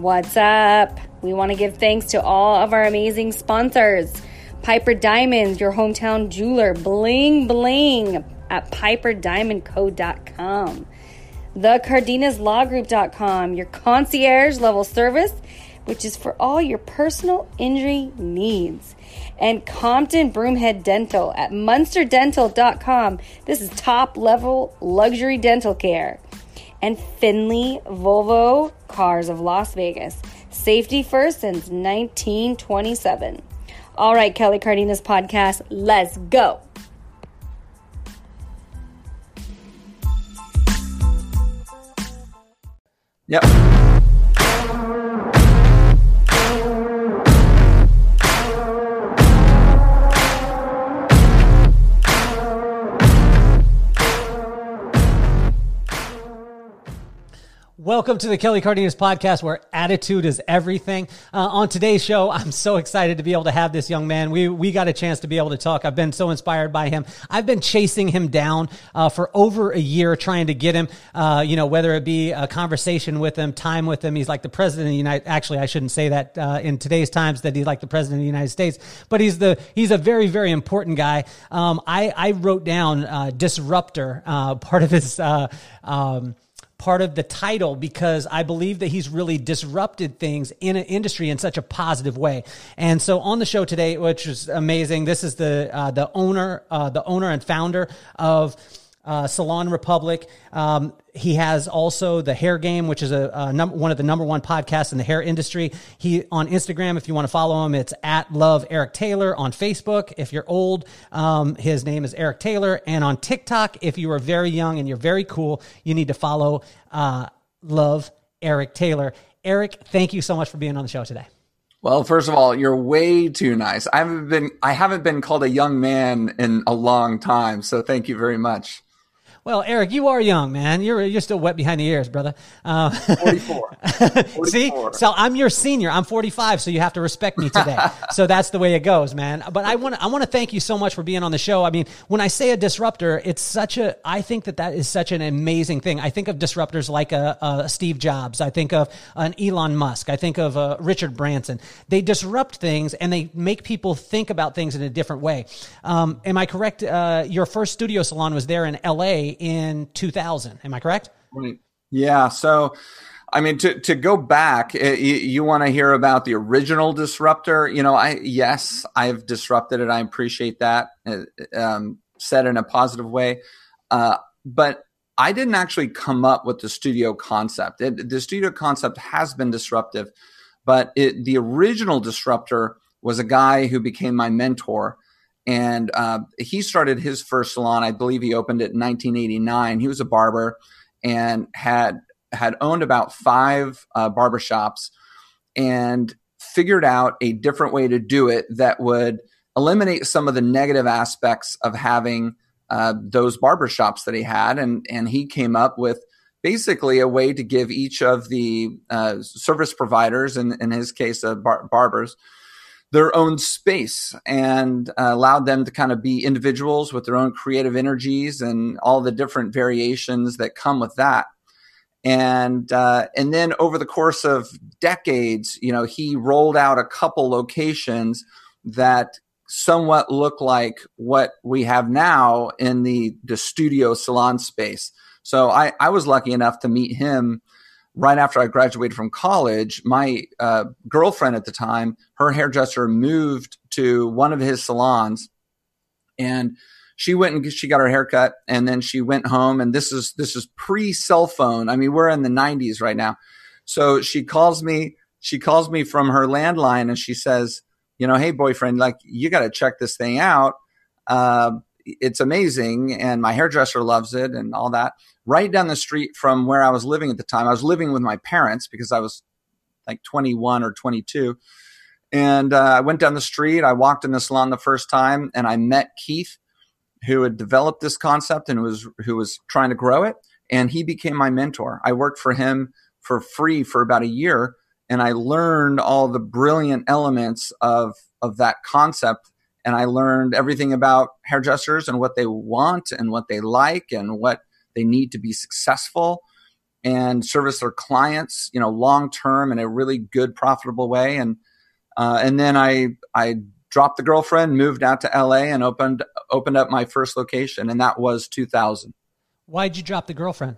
What's up? We want to give thanks to all of our amazing sponsors Piper Diamonds, your hometown jeweler, bling bling at piperdiamondco.com. The Cardenas Law CardenasLawGroup.com, your concierge level service, which is for all your personal injury needs. And Compton Broomhead Dental at MunsterDental.com. This is top level luxury dental care and Findlay Volvo Cars of Las Vegas. Safety first since 1927. All right, Kelly Cardenas podcast, let's go. Yep. Welcome to the Kelly Cardenas podcast where attitude is everything. Uh, on today's show, I'm so excited to be able to have this young man. We, we got a chance to be able to talk. I've been so inspired by him. I've been chasing him down uh, for over a year trying to get him, uh, you know, whether it be a conversation with him, time with him. He's like the president of the United, actually, I shouldn't say that uh, in today's times that he's like the president of the United States, but he's the, he's a very, very important guy. Um, I, I wrote down uh, disruptor, uh, part of his, um, part of the title because I believe that he's really disrupted things in an industry in such a positive way. And so on the show today, which is amazing, this is the uh, the owner, uh, the owner and founder of uh, Salon Republic. Um, he has also the Hair Game, which is a, a num- one of the number one podcasts in the hair industry. He on Instagram, if you want to follow him, it's at Love Eric Taylor. On Facebook, if you're old, um, his name is Eric Taylor. And on TikTok, if you are very young and you're very cool, you need to follow uh, Love Eric Taylor. Eric, thank you so much for being on the show today. Well, first of all, you're way too nice. I haven't been I haven't been called a young man in a long time, so thank you very much. Well, Eric, you are young, man. You're you're still wet behind the ears, brother. Uh, 44. 44. See, so I'm your senior. I'm 45, so you have to respect me today. so that's the way it goes, man. But I want I want to thank you so much for being on the show. I mean, when I say a disruptor, it's such a. I think that that is such an amazing thing. I think of disruptors like a, a Steve Jobs. I think of an Elon Musk. I think of a Richard Branson. They disrupt things and they make people think about things in a different way. Um, am I correct? Uh, your first studio salon was there in L.A in 2000. Am I correct? Yeah. So, I mean, to, to go back, you, you want to hear about the original disruptor. You know, I, yes, I've disrupted it. I appreciate that. Uh, um, said in a positive way. Uh, but I didn't actually come up with the studio concept. It, the studio concept has been disruptive, but it, the original disruptor was a guy who became my mentor and uh, he started his first salon. I believe he opened it in 1989. He was a barber and had had owned about five uh, barbershops and figured out a different way to do it that would eliminate some of the negative aspects of having uh, those barbershops that he had. And, and he came up with basically a way to give each of the uh, service providers, in, in his case, uh, bar- barbers, their own space and uh, allowed them to kind of be individuals with their own creative energies and all the different variations that come with that. And uh, and then over the course of decades, you know, he rolled out a couple locations that somewhat look like what we have now in the the studio salon space. So I, I was lucky enough to meet him right after I graduated from college, my uh, girlfriend at the time, her hairdresser moved to one of his salons, and she went and she got her haircut, and then she went home. And this is this is pre cell phone. I mean, we're in the '90s right now. So she calls me. She calls me from her landline, and she says, "You know, hey boyfriend, like you got to check this thing out. Uh, it's amazing, and my hairdresser loves it, and all that." right down the street from where I was living at the time. I was living with my parents because I was like 21 or 22. And uh, I went down the street. I walked in the salon the first time, and I met Keith, who had developed this concept and was who was trying to grow it. And he became my mentor. I worked for him for free for about a year, and I learned all the brilliant elements of of that concept. And I learned everything about hairdressers and what they want and what they like and what they need to be successful. and service their clients, you know, long term in a really good, profitable way. And uh, and then I I dropped the girlfriend, moved out to LA, and opened opened up my first location, and that was 2000. Why'd you drop the girlfriend?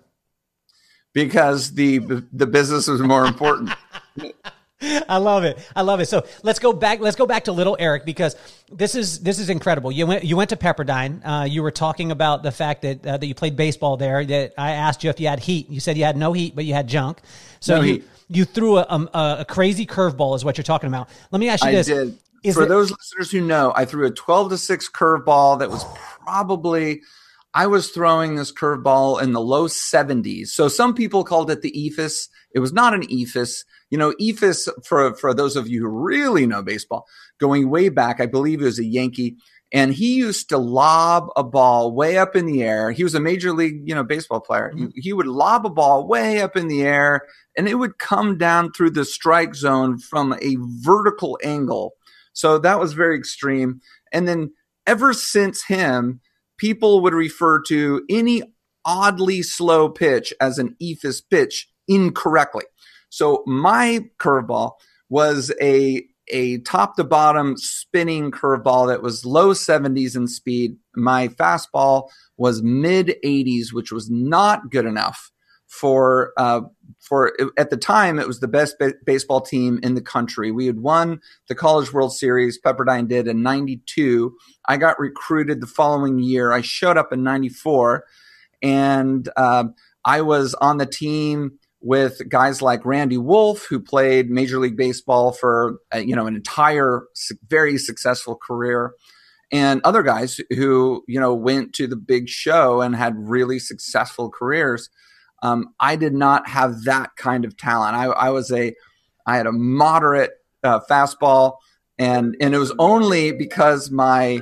Because the the business was more important. I love it. I love it. So let's go back. Let's go back to little Eric because this is this is incredible. You went you went to Pepperdine. Uh, you were talking about the fact that uh, that you played baseball there. That I asked you if you had heat. You said you had no heat, but you had junk. So no you heat. you threw a, a, a crazy curveball, is what you're talking about. Let me ask you I this: For it- those listeners who know, I threw a 12 to 6 curveball that was probably I was throwing this curveball in the low 70s. So some people called it the eephus. It was not an eephus. You know, eephus for for those of you who really know baseball, going way back, I believe he was a Yankee and he used to lob a ball way up in the air. He was a major league, you know, baseball player. Mm-hmm. He, he would lob a ball way up in the air and it would come down through the strike zone from a vertical angle. So that was very extreme. And then ever since him, people would refer to any oddly slow pitch as an eephus pitch incorrectly. So my curveball was a a top to bottom spinning curveball that was low 70s in speed. My fastball was mid 80s, which was not good enough for uh, for at the time it was the best ba- baseball team in the country. We had won the College World Series. Pepperdine did in '92. I got recruited the following year. I showed up in '94, and um, I was on the team with guys like Randy Wolf, who played Major League Baseball for uh, you know an entire very successful career, and other guys who you know went to the big show and had really successful careers. Um, I did not have that kind of talent. I, I was a, I had a moderate uh, fastball, and and it was only because my,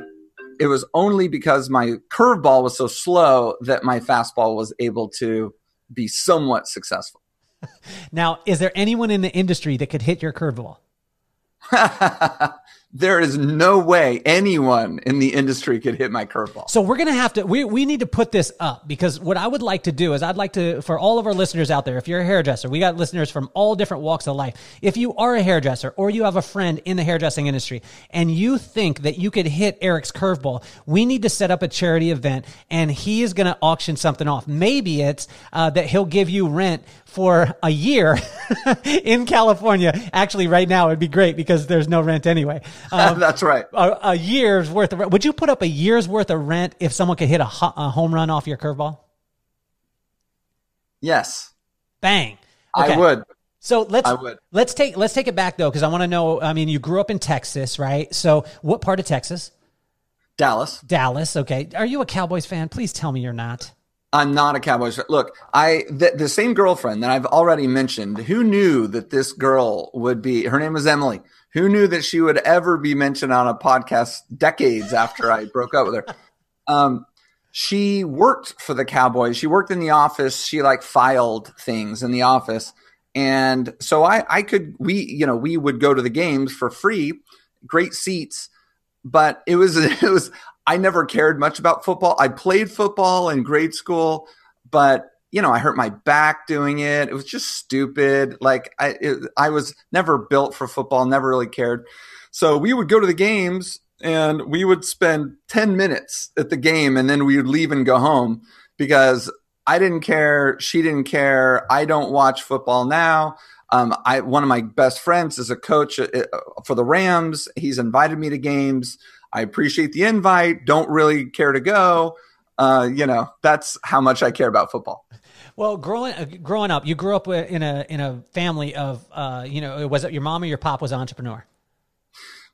it was only because my curveball was so slow that my fastball was able to be somewhat successful. Now, is there anyone in the industry that could hit your curveball? there is no way anyone in the industry could hit my curveball. So we're gonna have to we we need to put this up because what I would like to do is I'd like to for all of our listeners out there, if you're a hairdresser, we got listeners from all different walks of life. If you are a hairdresser or you have a friend in the hairdressing industry and you think that you could hit Eric's curveball, we need to set up a charity event and he is gonna auction something off. Maybe it's uh, that he'll give you rent for a year in California. Actually, right now it'd be great because there's no rent anyway. Um, That's right. a, a year's worth of rent. Would you put up a year's worth of rent if someone could hit a, ho- a home run off your curveball? Yes, Bang. I would. So let's I would. let's take let's take it back though because I want to know. I mean, you grew up in Texas, right? So what part of Texas? Dallas. Dallas. Okay. Are you a Cowboys fan? Please tell me you're not. I'm not a Cowboys fan. Look, I the, the same girlfriend that I've already mentioned. Who knew that this girl would be? Her name was Emily. Who knew that she would ever be mentioned on a podcast decades after I broke up with her? Um, she worked for the Cowboys. She worked in the office. She like filed things in the office, and so I I could we you know we would go to the games for free, great seats, but it was it was I never cared much about football. I played football in grade school, but you know, I hurt my back doing it. It was just stupid. Like I, it, I was never built for football. Never really cared. So we would go to the games and we would spend 10 minutes at the game and then we would leave and go home because I didn't care. She didn't care. I don't watch football now. Um, I, one of my best friends is a coach uh, for the Rams. He's invited me to games. I appreciate the invite. Don't really care to go. Uh, you know, that's how much I care about football. Well, growing uh, growing up, you grew up in a in a family of uh, you know, was it your mom or your pop was an entrepreneur?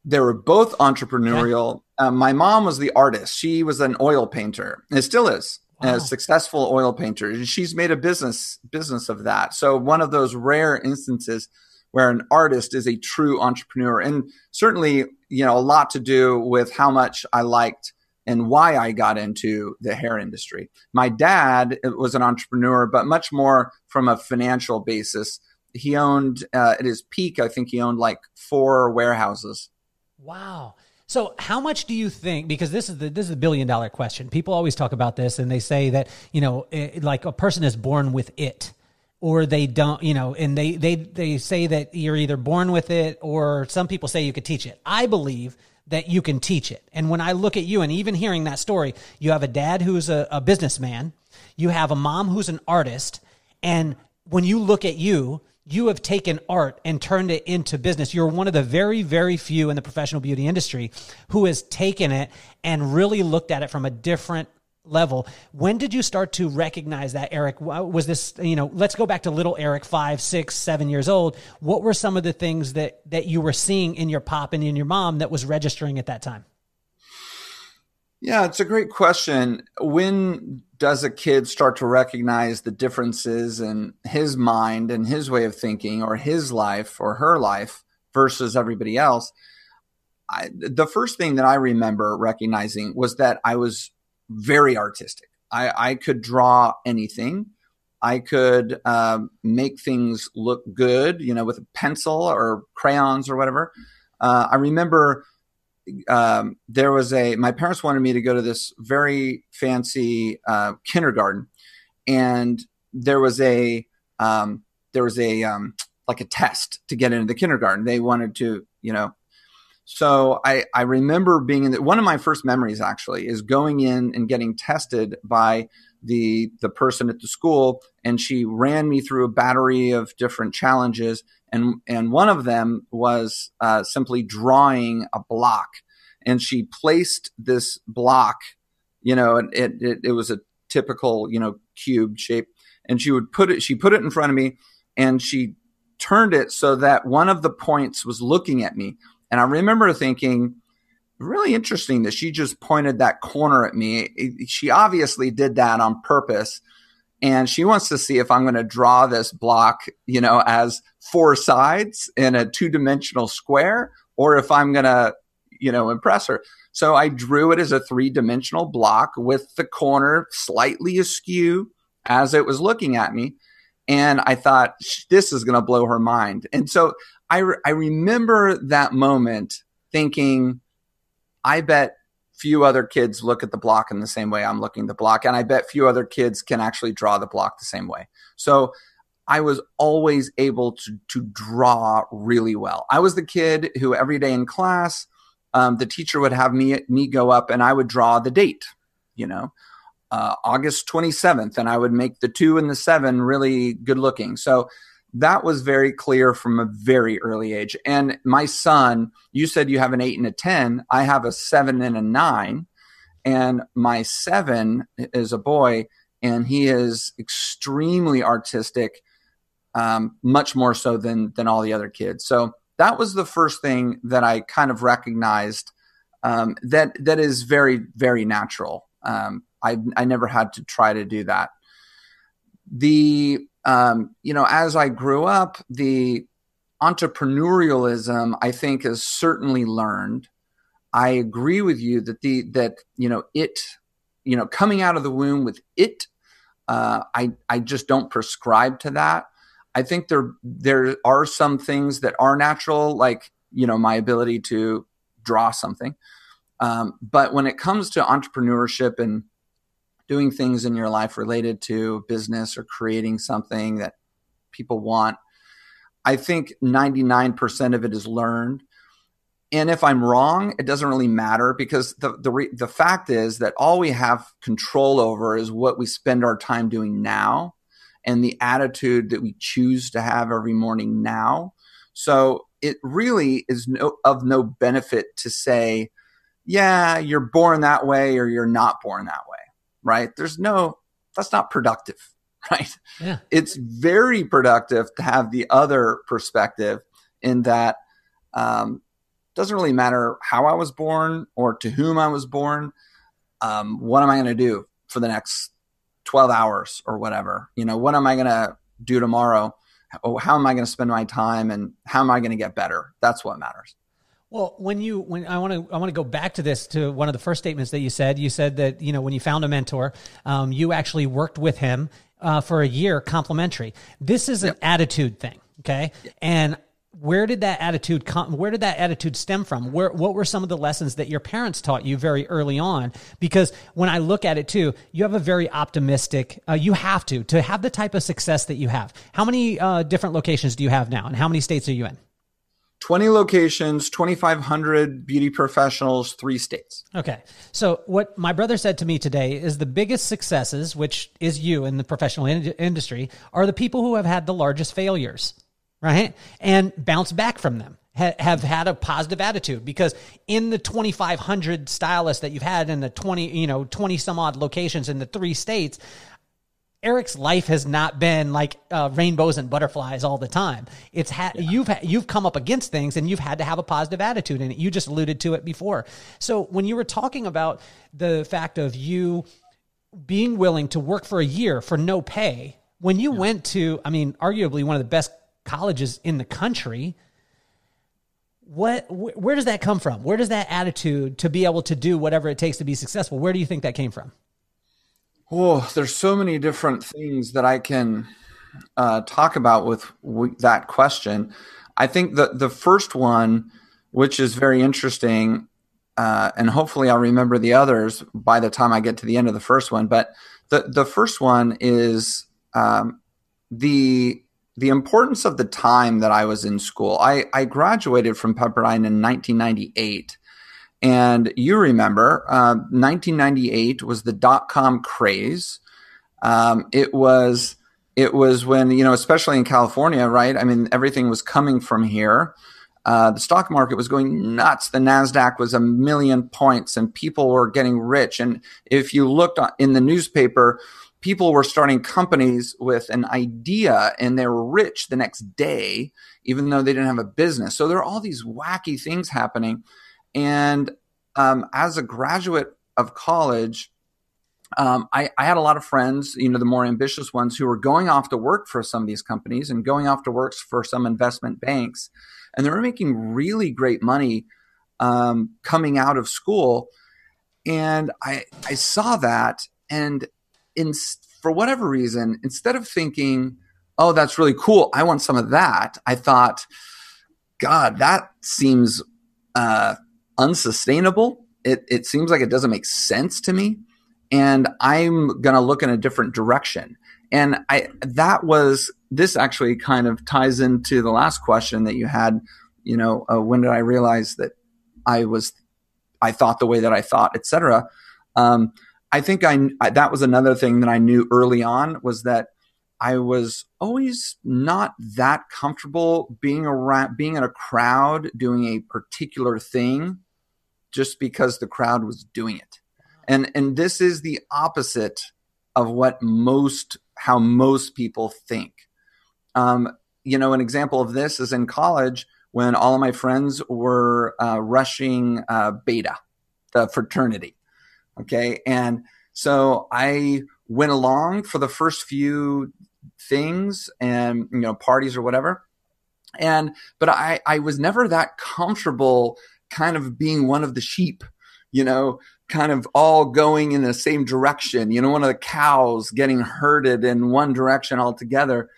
They were both entrepreneurial. Uh, my mom was the artist. She was an oil painter, and still is Wow. a successful oil painter. And she's made a business business of that. So one of those rare instances where an artist is a true entrepreneur, and certainly, you know, a lot to do with how much I liked and why I got into the hair industry. My dad was an entrepreneur, but much more from a financial basis. He owned uh, at his peak, I think he owned like four warehouses. Wow. So how much do you think because this is the this is a billion dollar question. People always talk about this and they say that, you know, it, like a person is born with it. or they don't, you know, and they they they say that you're either born with it or some people say you could teach it. I believe that you can teach it. And when I look at you and even hearing that story, you have a dad who's a, a businessman, you have a mom who's an artist, and when you look at you, you have taken art and turned it into business. You're one of the very, very few in the professional beauty industry who has taken it and really looked at it from a different level. When did you start to recognize that, Eric? Was this, you know, let's go back to little Eric, five, six, seven years old. What were some of the things that, that you were seeing in your pop and in your mom that was registering at that time? Yeah, it's a great question. When does a kid start to recognize the differences in his mind and his way of thinking or his life or her life versus everybody else? I, the first thing that I remember recognizing was that I was very artistic. I, I could draw anything. I could um, make things look good, you know, with a pencil or crayons or whatever. Uh, I remember um, there was a my parents wanted me to go to this very fancy uh, kindergarten, and there was a um, there was a um, like a test to get into the kindergarten. They wanted to, you know. So I, I remember being in the, one of my first memories actually is going in and getting tested by the the person at the school and she ran me through a battery of different challenges and and one of them was uh, simply drawing a block. And she placed this block you know it, it, it was a typical you know cube shape and she would put it she put it in front of me and she turned it so that one of the points was looking at me and i remember thinking really interesting that she just pointed that corner at me. She obviously did that on purpose. And she wants to see if I'm going to draw this block, you know, as four sides in a two dimensional square or if I'm going to, you know, impress her. So I drew it as a three dimensional block with the corner slightly askew as it was looking at me. And I thought, this is going to blow her mind. And so I, re- I remember that moment thinking, I bet few other kids look at the block in the same way I'm looking at the block. And I bet few other kids can actually draw the block the same way. So I was always able to, to draw really well. I was the kid who every day in class, um, the teacher would have me, me go up and I would draw the date, you know, uh, August 27th, and I would make the two and the seven really good looking. So that was very clear from a very early age. And my son, you said you have an eight and a 10. I have a seven and a nine. And my seven is a boy, and he is extremely artistic, um, much more so than, than all the other kids. So that was the first thing that I kind of recognized um, that, that is very, very natural. Um, I, I never had to try to do that. The um, you know, as I grew up, the entrepreneurialism I think is certainly learned. I agree with you that the that you know it, you know, coming out of the womb with it, uh, I I just don't prescribe to that. I think there there are some things that are natural, like you know my ability to draw something. Um, but when it comes to entrepreneurship and doing things in your life related to business or creating something that people want. I think 99% of it is learned. And if I'm wrong, it doesn't really matter because the the re- the fact is that all we have control over is what we spend our time doing now and the attitude that we choose to have every morning now. So it really is no, of no benefit to say, yeah, you're born that way or you're not born that way right? There's no, that's not productive, right? Yeah. It's very productive to have the other perspective in that um, doesn't really matter how I was born or to whom I was born. Um, what am I going to do for the next 12 hours or whatever? You know, what am I going to do tomorrow? How am I going to spend my time and how am I going to get better? That's what matters. Well, when you when I want to I want to go back to this to one of the first statements that you said. You said that you know when you found a mentor, um, you actually worked with him uh, for a year, complimentary. This is an yep. attitude thing, okay? Yep. And where did that attitude come where did that attitude stem from where what were some of the lessons that your parents taught you very early on because when i look at it too you have a very optimistic uh, you have to to have the type of success that you have how many uh, different locations do you have now and how many states are you in 20 locations 2500 beauty professionals three states okay so what my brother said to me today is the biggest successes which is you in the professional in- industry are the people who have had the largest failures right? And bounce back from them. have had a positive attitude because in the 2,500 stylists that you've had in the 20, you know, 20 some odd locations in the three states, Eric's life has not been like uh, rainbows and butterflies all the time. It's had yeah. you've ha- you've come up against things and you've had to have a positive attitude in it. You just alluded to it before. So when you were talking about the fact of you being willing to work for a year for no pay, when you yeah. went to, I mean, arguably one of the best colleges in the country. What, wh- where does that come from? Where does that attitude to be able to do whatever it takes to be successful? Where do you think that came from? Oh, there's so many different things that I can uh, talk about with w- that question. I think the the first one, which is very interesting, uh, and hopefully I'll remember the others by the time I get to the end of the first one. But the the first one is um, the the importance of the time that I was in school. I, I graduated from Pepperdine in 1998. And you remember, uh, 1998 was the dot com craze. Um, it was it was when you know, especially in California, right? I mean, everything was coming from here. Uh, the stock market was going nuts. The Nasdaq was a million points, and people were getting rich. And if you looked in the newspaper, people were starting companies with an idea and they were rich the next day, even though they didn't have a business. So there are all these wacky things happening. And um, as a graduate of college, um, I, I, had a lot of friends, you know, the more ambitious ones who were going off to work for some of these companies and going off to work for some investment banks. And they were making really great money um, coming out of school. And I, I saw that and in, for whatever reason, instead of thinking, oh, that's really cool, I want some of that, I thought, God, that seems uh, unsustainable. It, it seems like it doesn't make sense to me. And I'm going to look in a different direction. And I, that was, this actually kind of ties into the last question that you had, you know, uh, when did I realize that I was, I thought the way that I thought, et cetera. Um, I think I, I that was another thing that I knew early on was that I was always not that comfortable being around being in a crowd doing a particular thing just because the crowd was doing it. And and this is the opposite of what most how most people think. Um, you know, an example of this is in college when all of my friends were uh, rushing uh, Beta, the fraternity. Okay. And so I went along for the first few things and, you know, parties or whatever. And, but I, I was never that comfortable kind of being one of the sheep, you know, kind of all going in the same direction, you know, one of the cows getting herded in one direction altogether.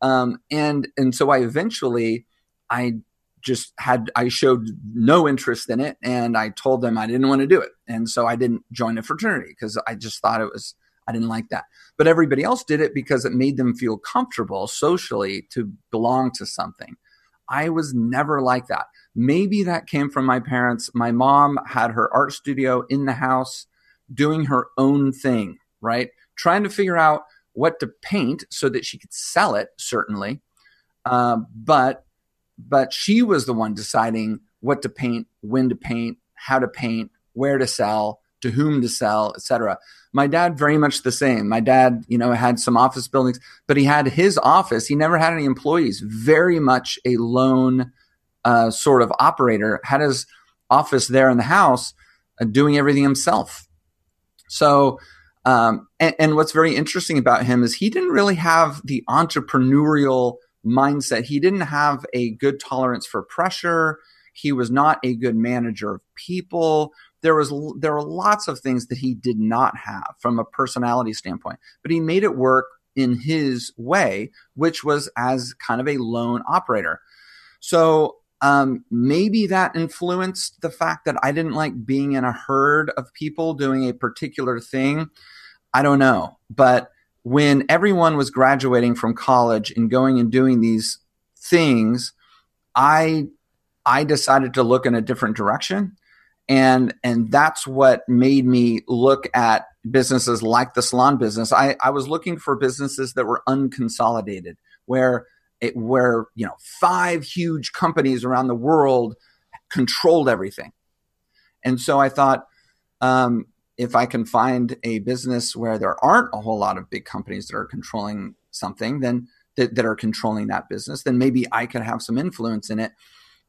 Um, and, and so I eventually, I just had I showed no interest in it and I told them I didn't want to do it. And so I didn't join a fraternity because I just thought it was I didn't like that. But everybody else did it because it made them feel comfortable socially to belong to something. I was never like that. Maybe that came from my parents. My mom had her art studio in the house doing her own thing, right? Trying to figure out what to paint so that she could sell it, certainly. Uh, but but she was the one deciding what to paint, when to paint, how to paint, where to sell, to whom to sell, etc. My dad very much the same. My dad, you know, had some office buildings, but he had his office. He never had any employees. Very much a lone uh, sort of operator. Had his office there in the house, uh, doing everything himself. So, um, and, and what's very interesting about him is he didn't really have the entrepreneurial mindset. He didn't have a good tolerance for pressure. He was not a good manager of people. There was there were lots of things that he did not have from a personality standpoint, but he made it work in his way, which was as kind of a lone operator. So um, maybe that influenced the fact that I didn't like being in a herd of people doing a particular thing. I don't know. But when everyone was graduating from college and going and doing these things, I I decided to look in a different direction. And and that's what made me look at businesses like the salon business. I, I was looking for businesses that were unconsolidated, where it, where you know five huge companies around the world controlled everything. And so I thought, um, if I can find a business where there aren't a whole lot of big companies that are controlling something, then that, that are controlling that business, then maybe I could have some influence in it.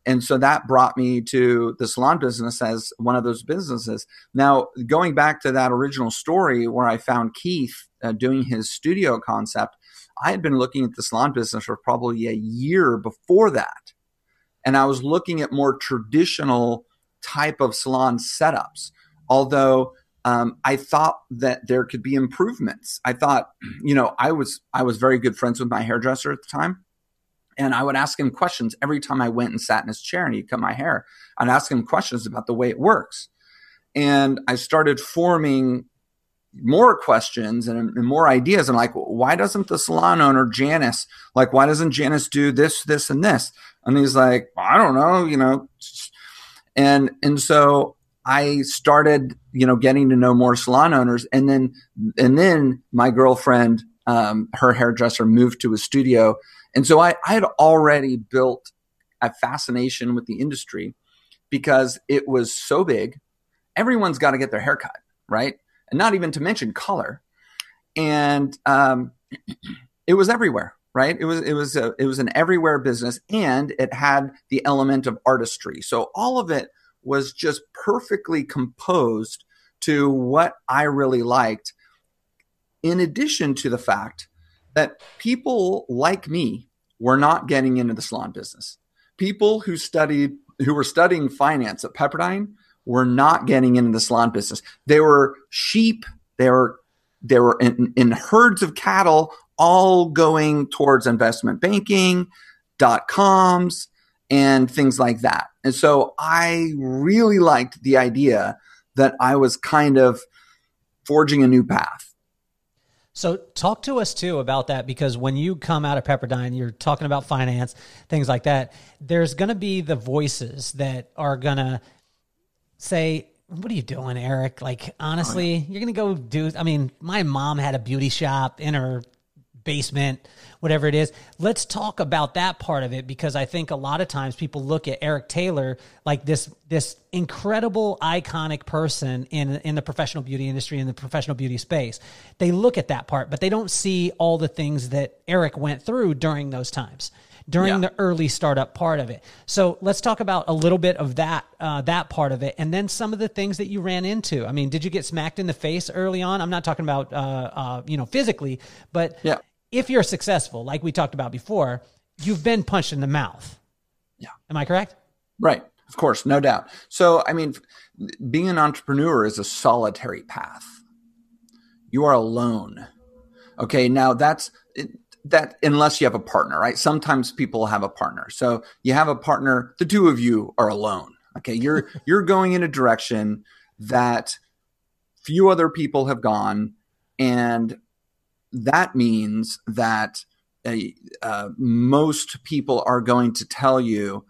And so that brought me to the salon business as one of those businesses. Now, going back to that original story where I found Keith uh, doing his studio concept, I had been looking at the salon business for probably a year before that. And I was looking at more traditional type of salon setups. Although um, I thought that there could be improvements. I thought, you know, I was I was very good friends with my hairdresser at the time, and I would ask him questions every time I went and sat in his chair and he'd cut my hair. I'd ask him questions about the way it works, and I started forming more questions and, and more ideas. And like, why doesn't the salon owner Janice like? Why doesn't Janice do this, this, and this? And he's like, I don't know, you know, and and so I started, you know, getting to know more salon owners, and then and then my girlfriend, um, her hairdresser, moved to a studio, and so I, I had already built a fascination with the industry because it was so big. Everyone's got to get their hair cut, right? And not even to mention color, and um, it was everywhere, right? It was it was a, it was an everywhere business, and it had the element of artistry. So all of it was just perfectly composed to what I really liked. In addition to the fact that people like me were not getting into the salon business. People who studied, who were studying finance at Pepperdine were not getting into the salon business. They were sheep. They were, they were in, in herds of cattle, all going towards investment banking, dot coms, and things like that. And so I really liked the idea that I was kind of forging a new path. So talk to us too about that because when you come out of Pepperdine, you're talking about finance, things like that. There's going to be the voices that are going to say, what are you doing, Eric? Like, honestly, oh, yeah. you're going to go do. I mean, my mom had a beauty shop in her basement, whatever it is. Let's talk about that part of it because I think a lot of times people look at Eric Taylor like this this incredible iconic person in in the professional beauty industry in the professional beauty space. They look at that part, but they don't see all the things that Eric went through during those times during yeah. the early startup part of it. So let's talk about a little bit of that uh, that part of it, and then some of the things that you ran into. I mean, did you get smacked in the face early on? I'm not talking about uh, uh, you know physically, but yeah if you're successful, like we talked about before, you've been punched in the mouth. Yeah. Am I correct? Right. Of course, no doubt. So, I mean, being an entrepreneur is a solitary path. You are alone. Okay. Now that's that unless you have a partner, right? Sometimes people have a partner. So you have a partner, the two of you are alone. Okay. You're, you're going in a direction that few other people have gone and that means that uh, most people are going to tell you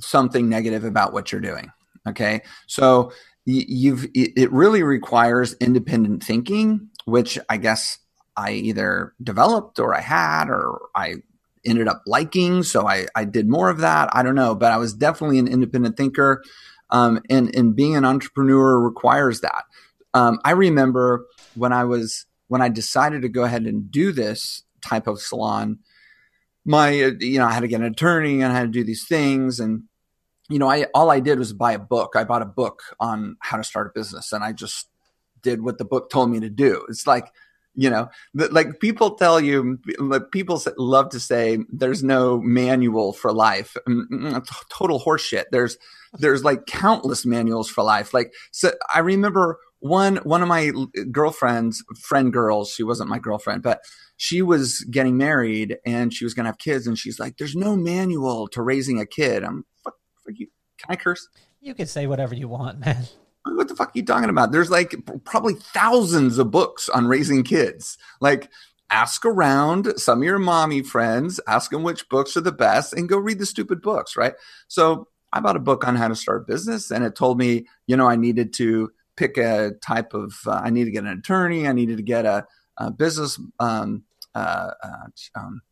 something negative about what you're doing. Okay. So you've, it really requires independent thinking, which I guess I either developed or I had or I ended up liking. So I, I did more of that. I don't know, but I was definitely an independent thinker. Um, and, and being an entrepreneur requires that. Um, I remember when I was when I decided to go ahead and do this type of salon, my you know I had to get an attorney and I had to do these things and you know I all I did was buy a book. I bought a book on how to start a business and I just did what the book told me to do. It's like you know like people tell you like people love to say there's no manual for life mm, mm, mm, total horseshit there's there's like countless manuals for life like so i remember one one of my girlfriends, friend girls, she wasn't my girlfriend, but she was getting married and she was going to have kids, and she's like, "There's no manual to raising a kid." I'm fuck, fuck you. Can I curse? You can say whatever you want, man. What the fuck are you talking about? There's like probably thousands of books on raising kids. Like, ask around some of your mommy friends, ask them which books are the best, and go read the stupid books, right? So I bought a book on how to start a business, and it told me, you know, I needed to pick a type of, uh, I needed to get an attorney, I needed to get a, a business, um, uh, uh, um,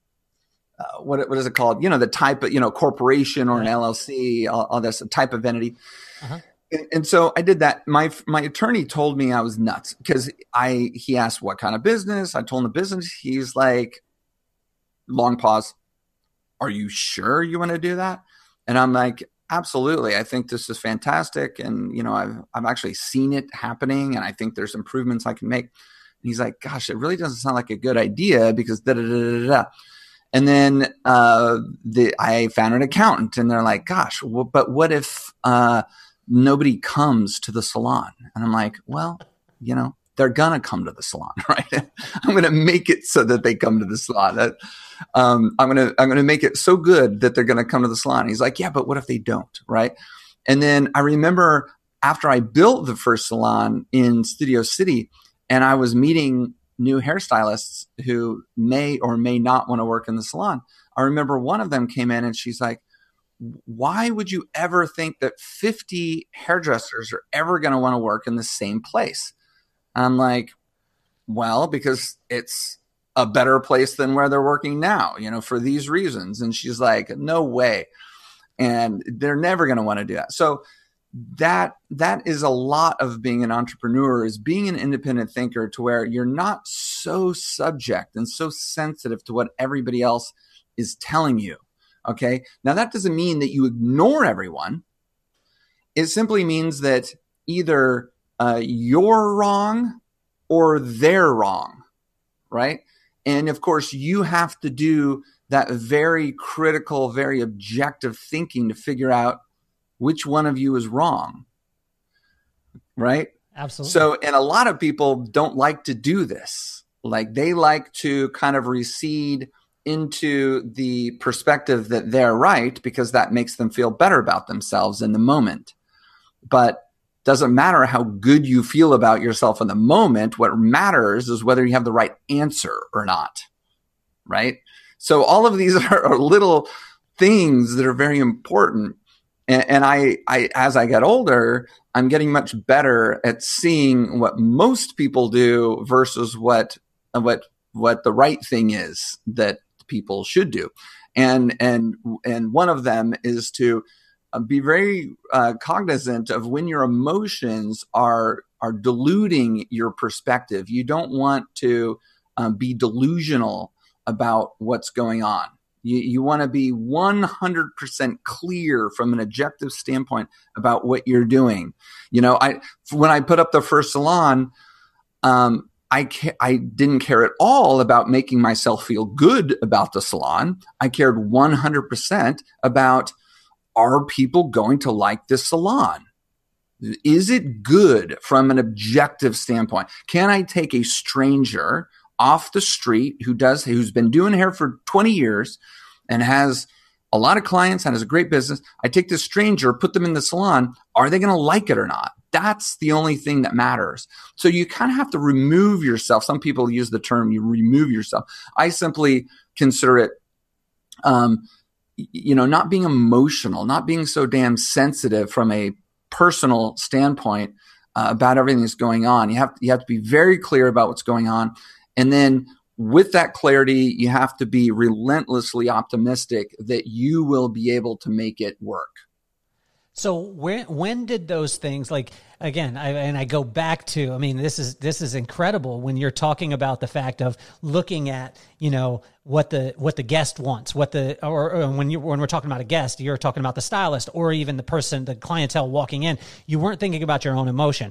uh, what what is it called? You know, the type of you know corporation or an LLC, all, all this type of entity. Uh-huh. And, and, so I did that. My my attorney told me I was nuts because I he asked what kind of business. I told him the business. He's like, long pause. Are you sure you want to do that? And I'm like, absolutely. I think this is fantastic, and you know, I've I've actually seen it happening, and I think there's improvements I can make. And he's like, gosh, it really doesn't sound like a good idea because da da da da da. And then uh, the, I found an accountant, and they're like, "Gosh, well, but what if uh, nobody comes to the salon?" And I'm like, "Well, you know, they're gonna come to the salon, right? I'm gonna make it so that they come to the salon. Um, I'm gonna I'm gonna make it so good that they're gonna come to the salon." He's like, "Yeah, but what if they don't?" Right? And then I remember after I built the first salon in Studio City, and I was meeting new hairstylists who may or may not want to work in the salon. I remember one of them came in and she's like, why would you ever think that 50 hairdressers are ever going to want to work in the same place? I'm like, well, because it's a better place than where they're working now, you know, for these reasons. And she's like, no way. And they're never going to want to do that. So that that is a lot of being an entrepreneur is being an independent thinker to where you're not so subject and so sensitive to what everybody else is telling you okay now that doesn't mean that you ignore everyone it simply means that either uh, you're wrong or they're wrong right and of course you have to do that very critical very objective thinking to figure out which one of you is wrong. Right? Absolutely. So, and a lot of people don't like to do this. Like they like to kind of recede into the perspective that they're right because that makes them feel better about themselves in the moment. But doesn't matter how good you feel about yourself in the moment. What matters is whether you have the right answer or not. Right. So all of these are, are little things that are very important and, and I, I, as I get older, I'm getting much better at seeing what most people do versus what, what, what the right thing is that people should do. And, and, and one of them is to be very uh, cognizant of when your emotions are, are diluting your perspective. You don't want to um, be delusional about what's going on. You, you want to be 100% clear from an objective standpoint about what you're doing. You know, I when I put up the first salon, um, I ca- I didn't care at all about making myself feel good about the salon. I cared 100% about are people going to like this salon? Is it good from an objective standpoint? Can I take a stranger off the street who does who's been doing hair for 20 years and has a lot of clients and has a great business. I take this stranger, put them in the salon. Are they going to like it or not? That's the only thing that matters. So you kind of have to remove yourself. Some people use the term you remove yourself. I simply consider it, um, you know, not being emotional, not being so damn sensitive from a personal standpoint uh, about everything that's going on. You have you have to be very clear about what's going on, and then with that clarity, you have to be relentlessly optimistic that you will be able to make it work. So when when did those things like again I, and I go back to I mean this is this is incredible when you're talking about the fact of looking at you know what the what the guest wants what the or, or when you when we're talking about a guest you're talking about the stylist or even the person the clientele walking in you weren't thinking about your own emotion.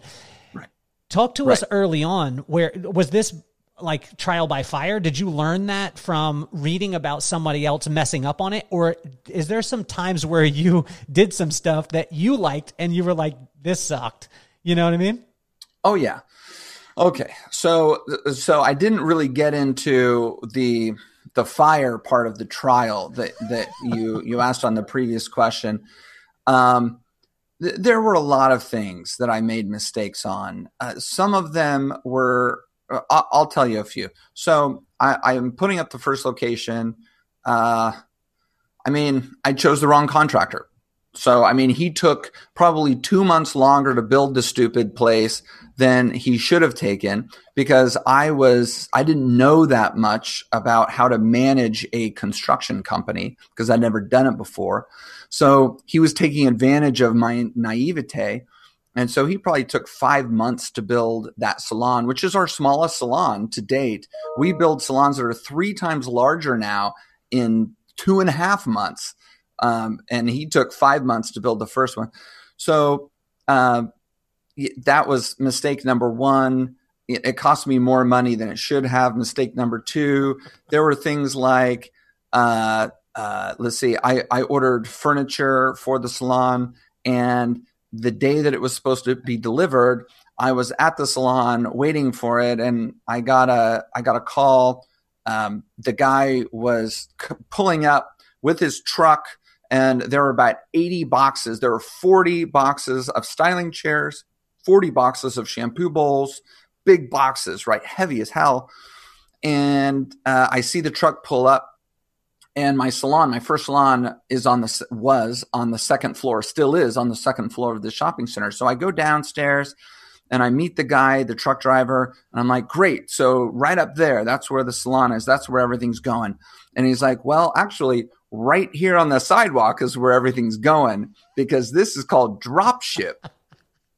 Right. Talk to right. us early on where was this like trial by fire? Did you learn that from reading about somebody else messing up on it? Or is there some times where you did some stuff that you liked and you were like, this sucked? You know what I mean? Oh, yeah. Okay, so so I didn't really get into the the fire part of the trial that that you you asked on the previous question. Um, there were a lot of things that I made mistakes on. Uh, some of them were. I'll, I'll, tell you a few. So I am putting up the first location. Uh, I mean, I chose the wrong contractor. So, I mean, he took probably two months longer to build the stupid place than he should have taken because I was, I didn't know that much about how to manage a construction company because I'd never done it before. So he was taking advantage of my naivete. And so he probably took five months to build that salon, which is our smallest salon to date. We build salons that are three times larger now in two and a half months. Um, and he took five months to build the first one. So uh, that was mistake number one. It, it, cost me more money than it should have. Mistake number two, there were things like, uh, uh, let's see, I, I ordered furniture for the salon, and the day that it was supposed to be delivered, I was at the salon waiting for it, and I got a I got a call. Um, the guy was c- pulling up with his truck and there were about 80 boxes. There were 40 boxes of styling chairs, 40 boxes of shampoo bowls, big boxes, right? Heavy as hell. And uh, I see the truck pull up, and my salon, my first salon, is on the was on the second floor, still is on the second floor of the shopping center. So I go downstairs and I meet the guy, the truck driver, and I'm like, great. So right up there, that's where the salon is. That's where everything's going. And he's like, well, actually, right here on the sidewalk is where everything's going because this is called drop ship.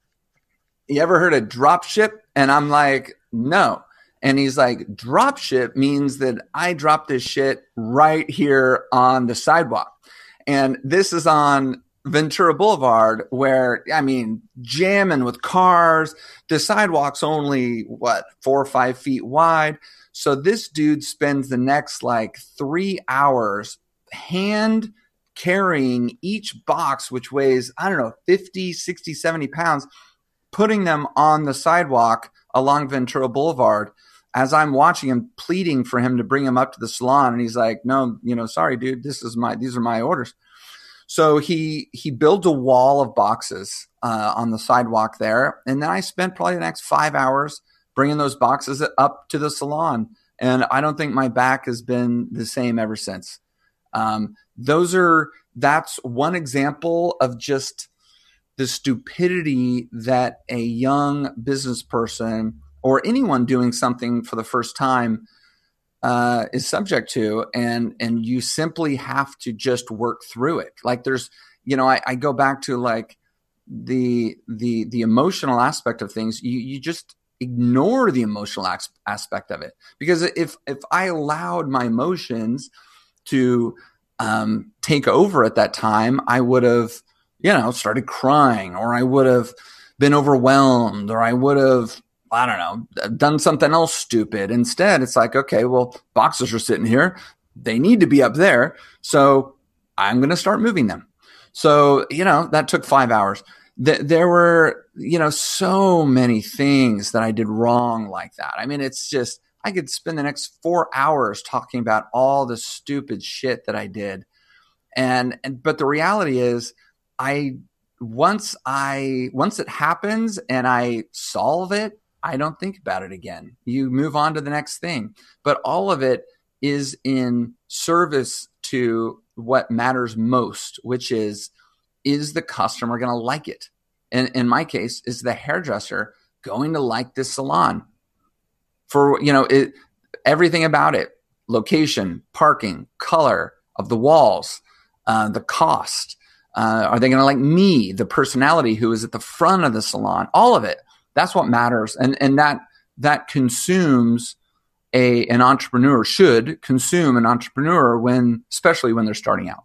you ever heard of drop ship? And I'm like, no. And he's like, drop ship means that I drop this shit right here on the sidewalk. And this is on Ventura Boulevard, where I mean, jamming with cars. The sidewalk's only what four or five feet wide. So this dude spends the next like three hours hand carrying each box, which weighs, I don't know, 50, 60, 70 pounds, putting them on the sidewalk along Ventura Boulevard as I'm watching him pleading for him to bring him up to the salon. And he's like, no, you know, sorry, dude, this is my, these are my orders. So he, he builds a wall of boxes uh, on the sidewalk there. And then I spent probably the next five hours bringing those boxes up to the salon. And I don't think my back has been the same ever since. Um, those are that's one example of just the stupidity that a young business person or anyone doing something for the first time uh, is subject to, and and you simply have to just work through it. Like there's, you know, I, I go back to like the the the emotional aspect of things. You you just ignore the emotional aspect of it because if if I allowed my emotions to um, take over at that time, I would have, you know, started crying or I would have been overwhelmed or I would have, I don't know, done something else stupid. Instead, it's like, okay, well, boxes are sitting here. They need to be up there. So I'm going to start moving them. So, you know, that took five hours. Th- there were, you know, so many things that I did wrong like that. I mean, it's just, I could spend the next four hours talking about all the stupid shit that I did. And, and but the reality is I once I once it happens and I solve it, I don't think about it again. You move on to the next thing. But all of it is in service to what matters most, which is is the customer going to like it? And in my case, is the hairdresser going to like this salon? for you know it, everything about it location parking color of the walls uh, the cost uh, are they going to like me the personality who is at the front of the salon all of it that's what matters. And and that that consumes a an entrepreneur should consume an entrepreneur when especially when they're starting out.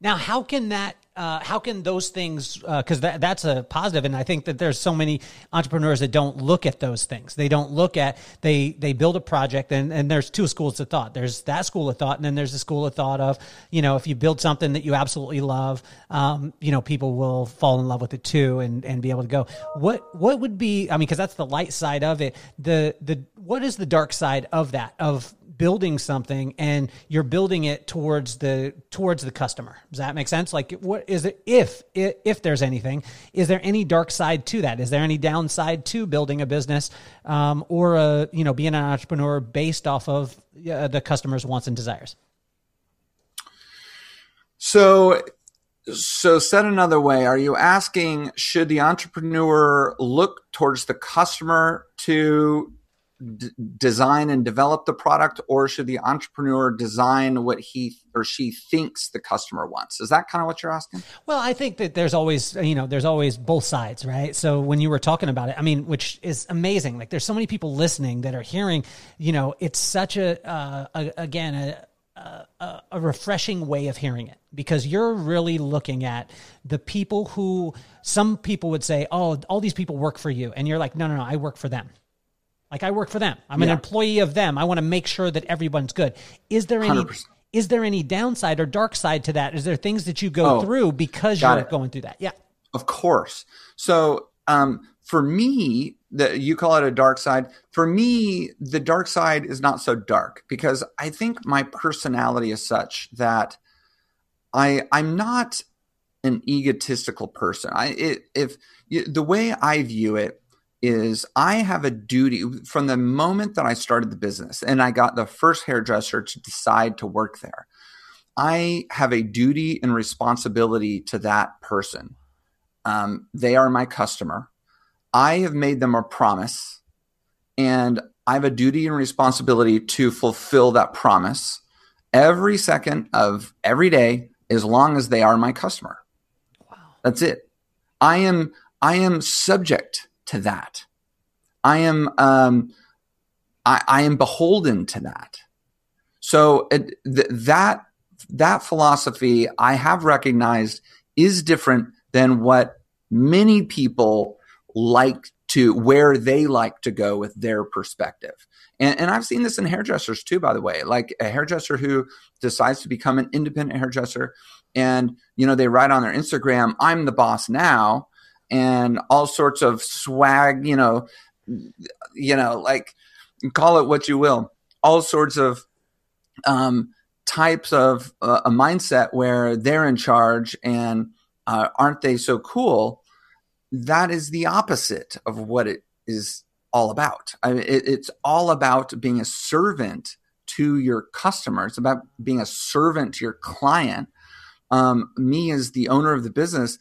Now how can that uh, how can those things because uh, that, that's a positive and i think that there's so many entrepreneurs that don't look at those things. They don't look at they they build a project and, and there's two schools of thought. There's that school of thought and then there's the school of thought of you know if you build something that you absolutely love um, you know people will fall in love with it too and and be able to go. What what would be i mean because that's the light side of it. The the what is the dark side of that of building something and you're building it towards the towards the customer. Does that make sense? Like what is it if if there's anything, is there any dark side to that? Is there any downside to building a business um, or a you know being an entrepreneur based off of uh, the customer's wants and desires? So so said another way, are you asking should the entrepreneur look towards the customer to d- design and develop the product, or should the entrepreneur design what he or she thinks the customer wants? Is that kind of what you're asking? Well, I think that there's always, you know, there's always both sides, right? So when you were talking about it, I mean, which is amazing. Like, there's so many people listening that are hearing, you know, it's such a, uh, a again, a, a, a, refreshing way of hearing it because you're really looking at the people who some people would say, oh, all these people work for you. And you're like, no, no, no, I work for them. Like I work for them. I'm yeah. an employee of them. I want to make sure that everyone's good. Is there any 100%. is there any downside or dark side to that? Is there things that you go oh, through because you're it. going through that? Yeah. Of course. So um, for me, that you call it a dark side. For me, the dark side is not so dark because I think my personality is such that I I'm not an egotistical person. I it, if the way I view it is I have a duty from the moment that I started the business and I got the first hairdresser to decide to work there. I have a duty and responsibility to that person. Um, they are my customer. I have made them a promise, and I have a duty and responsibility to fulfill that promise every second of every day as long as they are my customer. Wow. That's it. I am I am subject to that. I am um, I, I am beholden to that. So it, th- that that philosophy I have recognized is different than what many people like to where they like to go with their perspective. And, and, I've seen this in hairdressers too, by the way, like a hairdresser who decides to become an independent hairdresser and, you know, they write on their Instagram, I'm the boss now and all sorts of swag, you know, you know, like call it what you will, all sorts of um, types of uh, a mindset where they're in charge and uh, aren't they so cool? That is the opposite of what it is all about. I mean, it, it's all about being a servant to your customer. It's about being a servant to your client. Um, me as the owner of the business,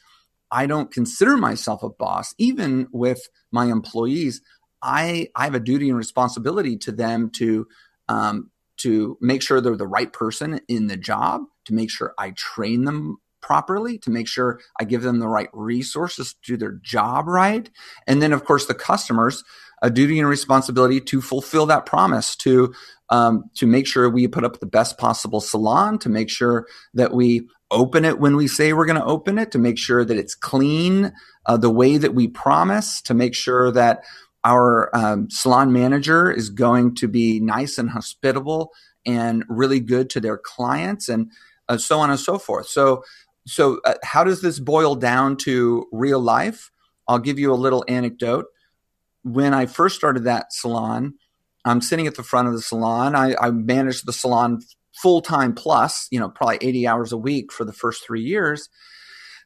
I don't consider myself a boss, even with my employees. I, I have a duty and responsibility to them to um, to make sure they're the right person in the job, to make sure I train them properly, to make sure I give them the right resources to do their job right, and then of course the customers a duty and responsibility to fulfill that promise to um, to make sure we put up the best possible salon, to make sure that we open it when we say we're going to open it, to make sure that it's clean uh, the way that we promise, to make sure that our um, salon manager is going to be nice and hospitable and really good to their clients, and uh, so on and so forth. So, so uh, how does this boil down to real life? I'll give you a little anecdote. When I first started that salon, I'm sitting at the front of the salon. I, I managed the salon full time plus, you know, probably 80 hours a week for the first three years.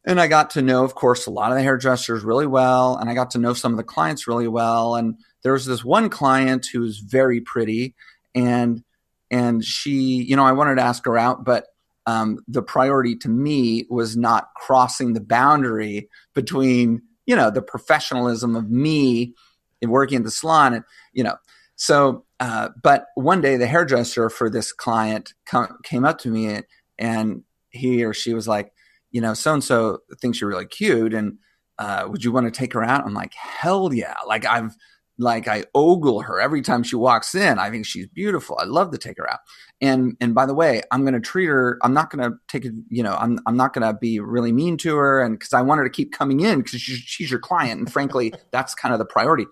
And I got to know, of course, a lot of the hairdressers really well. And I got to know some of the clients really well. And there was this one client who was very pretty. And and she, you know, I wanted to ask her out, but um, the priority to me was not crossing the boundary between, you know, the professionalism of me in working at the salon and, you know, so, uh, but one day the hairdresser for this client came up to me and he or she was like, you know, so and so thinks you're really cute, and uh, would you want to take her out? I'm like, hell yeah! Like I've like I ogle her every time she walks in. I think she's beautiful. I'd love to take her out. And and by the way, I'm going to treat her. I'm not going to take it. You know, I'm I'm not going to be really mean to her, and because I want her to keep coming in because she's, she's your client, and frankly, that's kind of the priority.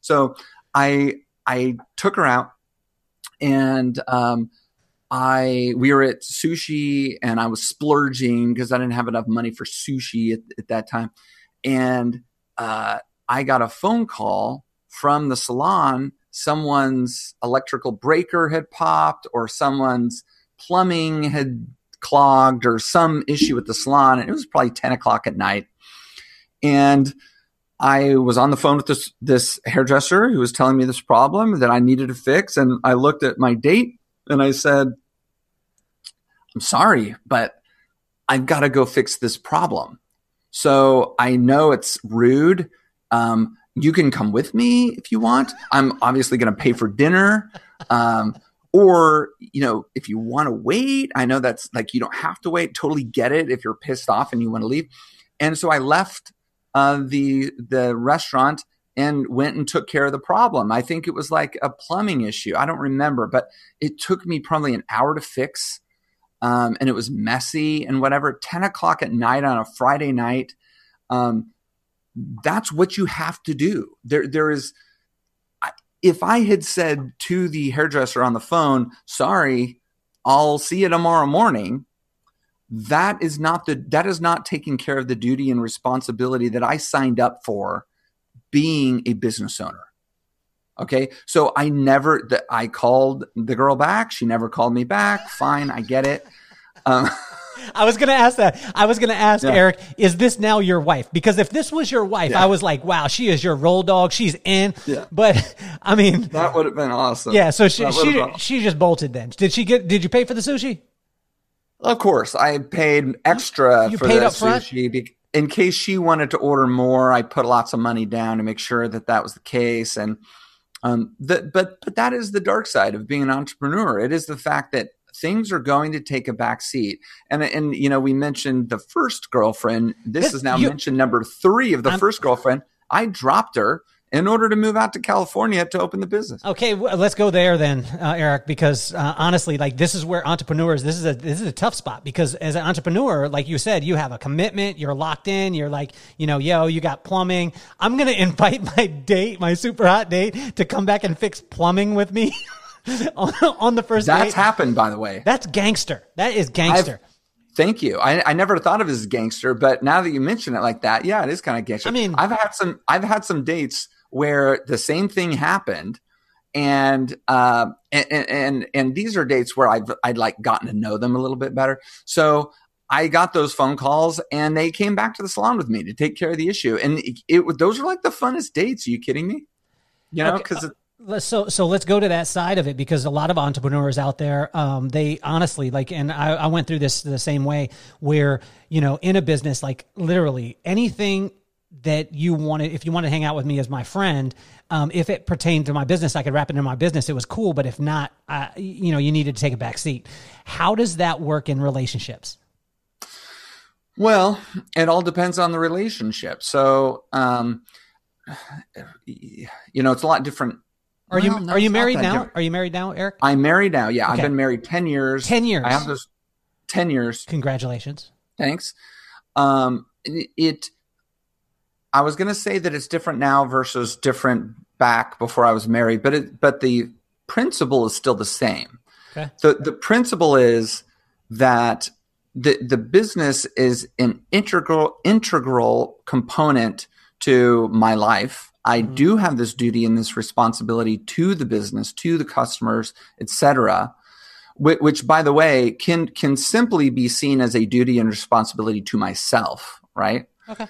So I I took her out, and um, I we were at sushi, and I was splurging because I didn't have enough money for sushi at, at that time, and uh, I got a phone call from the salon. Someone's electrical breaker had popped, or someone's plumbing had clogged, or some issue with the salon. And it was probably 10 o'clock at night. And I was on the phone with this this hairdresser who was telling me this problem that I needed to fix, and I looked at my date and I said, "I'm sorry, but I've got to go fix this problem." So I know it's rude. Um, you can come with me if you want. I'm obviously going to pay for dinner. Um, or, you know, if you want to wait, I know that's like you don't have to wait. Totally get it if you're pissed off and you want to leave. And so I left uh, the the restaurant and went and took care of the problem. I think it was like a plumbing issue. I don't remember, but it took me probably an hour to fix. Um, and it was messy and whatever. 10 o'clock at night on a Friday night. Um, that's what you have to do. There, there is, if I had said to the hairdresser on the phone, sorry, I'll see you tomorrow morning, that is not the that is not taking care of the duty and responsibility that I signed up for being a business owner. Okay. So I never that I called the girl back. She never called me back. Fine, I get it. Um, I was going to ask that. I was going to ask Yeah. Eric, is this now your wife? Because if this was your wife, Yeah. I was like, wow, she is your roll dog. She's in. Yeah. But I mean, that would have been awesome. yeah. So she she she just bolted. Then did she get? Did you pay for the sushi? Of course, I paid extra You for paid the sushi be- in case she wanted to order more. I put lots of money down to make sure that that was the case. And um, the, but but that is the dark side of being an entrepreneur. It is the fact that things are going to take a back seat. And and you know we mentioned the first girlfriend. This, This- is now you- mentioned number three of the I'm- first girlfriend. I dropped her in order to move out to California to open the business. Okay, well, let's go there then, uh, Eric. Because uh, honestly, like this is where entrepreneurs. This is a this is a tough spot because as an entrepreneur, like you said, you have a commitment. You're locked in. You're like, you know, yo, you got plumbing. I'm gonna invite my date, my super hot date, to come back and fix plumbing with me on, on the first That's date. happened, by the way. That's gangster. That is gangster. Thank you. I, I never thought of it as gangster, but now that you mention it like that, yeah, it is kind of gangster. I mean- I've had some I've had some dates where the same thing happened, and uh, and, and and these are dates where I've I'd like gotten to know them a little bit better. So I got those phone calls, and they came back to the salon with me to take care of the issue, and it, it those are like the funnest dates. Are you kidding me? You know, Okay, because Let's, so so let's go to that side of it because a lot of entrepreneurs out there, um, they honestly like, and I, I went through this the same way where you know in a business, like literally anything that you wanted, if you wanted to hang out with me as my friend, um, if it pertained to my business, I could wrap it in my business. It was cool, but if not, I, you know, you needed to take a back seat. How does that work in relationships? Well, it all depends on the relationship. So, um, you know, it's a lot different. Are you Well, no, are you married now? different. Are you married now, Eric? I'm married now. Yeah, I've been married 10 years. 10 years. I have those 10 years. Congratulations. Thanks. Um, it, it I was going to say that it's different now versus different back before I was married, but it, but the principle is still the same. Okay. The the principle is that the the business is an integral integral component to my life. I mm-hmm. do have this duty and this responsibility to the business, to the customers, etc. Which, which, by the way, can can simply be seen as a duty and responsibility to myself, right? Okay.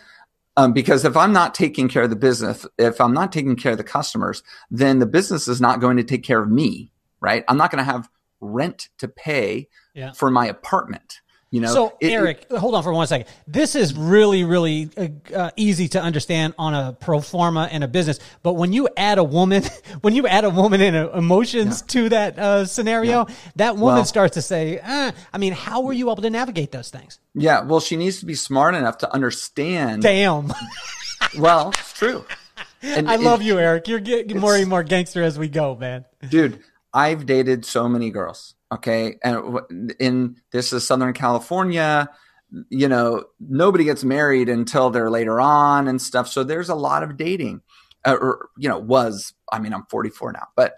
Um, because if I'm not taking care of the business, if I'm not taking care of the customers, then the business is not going to take care of me, right? I'm not going to have rent to pay Yeah. for my apartment. You know, So, It- it- Eric, hold on for one second. This is really, really uh, uh, easy to understand on a pro forma and a business. But when you add a woman, when you add a woman and uh, emotions to that uh, scenario, that woman Well- starts to say, eh, I mean, how were you able to navigate those things? yeah, well, she needs to be smart enough to understand. Damn. Well, it's true. And, I love you, Eric. You're getting more and more gangster as we go, man. Dude, I've dated so many girls. Okay, and in this is Southern California. You know, nobody gets married until they're later on and stuff. So there's a lot of dating, uh, or you know, was. I mean, I'm 44 now, but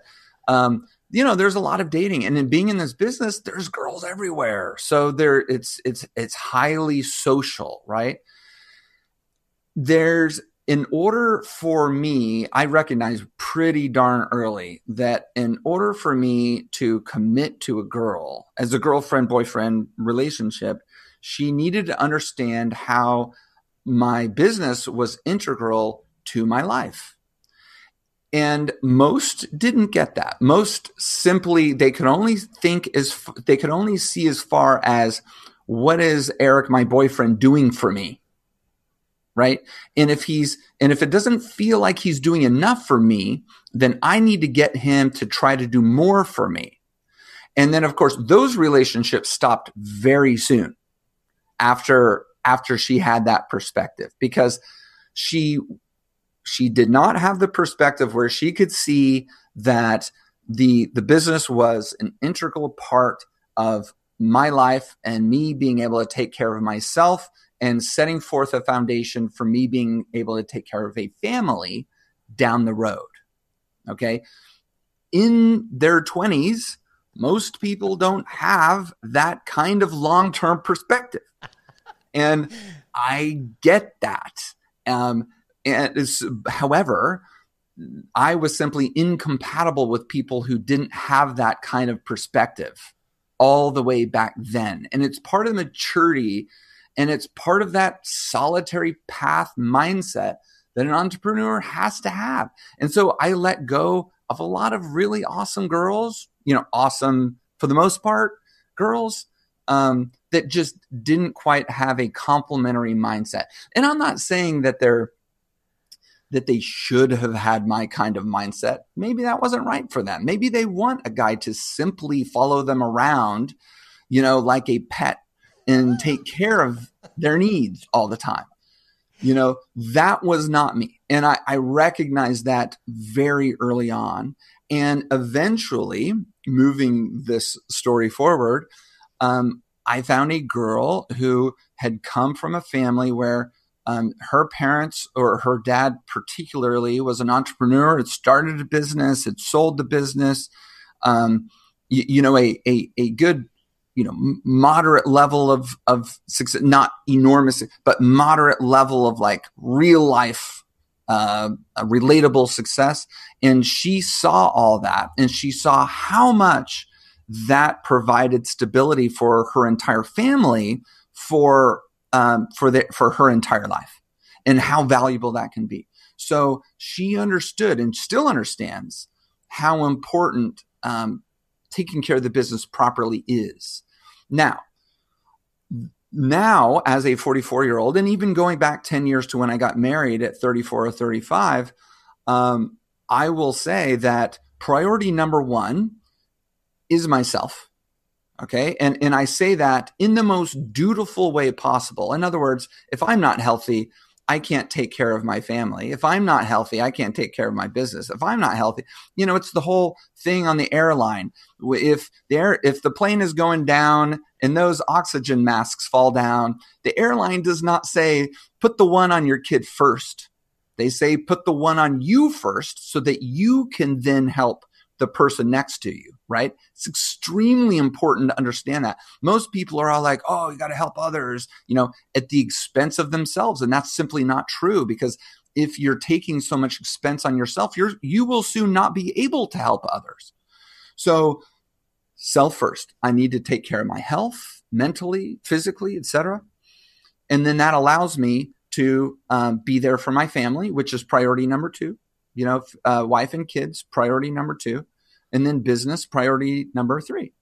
um, you know there's a lot of dating and in being in this business there's girls everywhere so there it's it's it's highly social right there's in order for me i recognize pretty darn early that in order for me to commit to a girl as a girlfriend boyfriend relationship she needed to understand how my business was integral to my life and most didn't get that. Most simply, they could only think as they could only see as far as what is Eric, my boyfriend, doing for me? Right. And if he's, and if it doesn't feel like he's doing enough for me, then I need to get him to try to do more for me. And then, of course, those relationships stopped very soon after, after she had that perspective because she she did not have the perspective where she could see that the the business was an integral part of my life and me being able to take care of myself and setting forth a foundation for me being able to take care of a family down the road. Okay. In their 20s, most people don't have that kind of long term perspective. And I get that. Um, and however, I was simply incompatible with people who didn't have that kind of perspective all the way back then. And it's part of the maturity and it's part of that solitary path mindset that an entrepreneur has to have. And so I let go of a lot of really awesome girls, you know, awesome for the most part, girls um, that just didn't quite have a complementary mindset. And I'm not saying that they're that they should have had my kind of mindset. Maybe that wasn't right for them. Maybe they want a guy to simply follow them around, you know, like a pet and take care of their needs all the time. You know, that was not me. And I, I recognized that very early on. And eventually, moving this story forward, um, I found a girl who had come from a family where um, her parents or her dad particularly was an entrepreneur. It started a business. It sold the business. Um, you, you, know, a, a, a good, you know, moderate level of, of success, not enormous, but moderate level of like real life, uh, relatable success. And she saw all that and she saw how much that provided stability for her entire family for um, for the, for her entire life and how valuable that can be. So she understood and still understands how important um, taking care of the business properly is. Now, now as a 44 year old, and even going back 10 years to when I got married at 34 or 35, um, I will say that priority number one is myself. Okay. And, and I say that in the most dutiful way possible. In other words, if I'm not healthy, I can't take care of my family. If I'm not healthy, I can't take care of my business. If I'm not healthy, you know, it's the whole thing on the airline. If the if the plane is going down and those oxygen masks fall down, the airline does not say, put the one on your kid first. They say, put the one on you first so that you can then help the person next to you, right? It's extremely important to understand that. Most people are all like, oh, you got to help others, you know, at the expense of themselves. And that's simply not true because if you're taking so much expense on yourself, you're, you will soon not be able to help others. So self first, I need to take care of my health mentally, physically, etc. And then that allows me to um, be there for my family, which is priority number two you know, uh, wife and kids, priority number two, and then business, priority number three.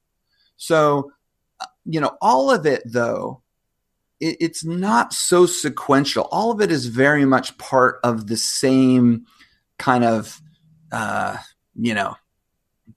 So, uh, you know, all of it though, it, it's not so sequential. All of it is very much part of the same kind of, uh, you know,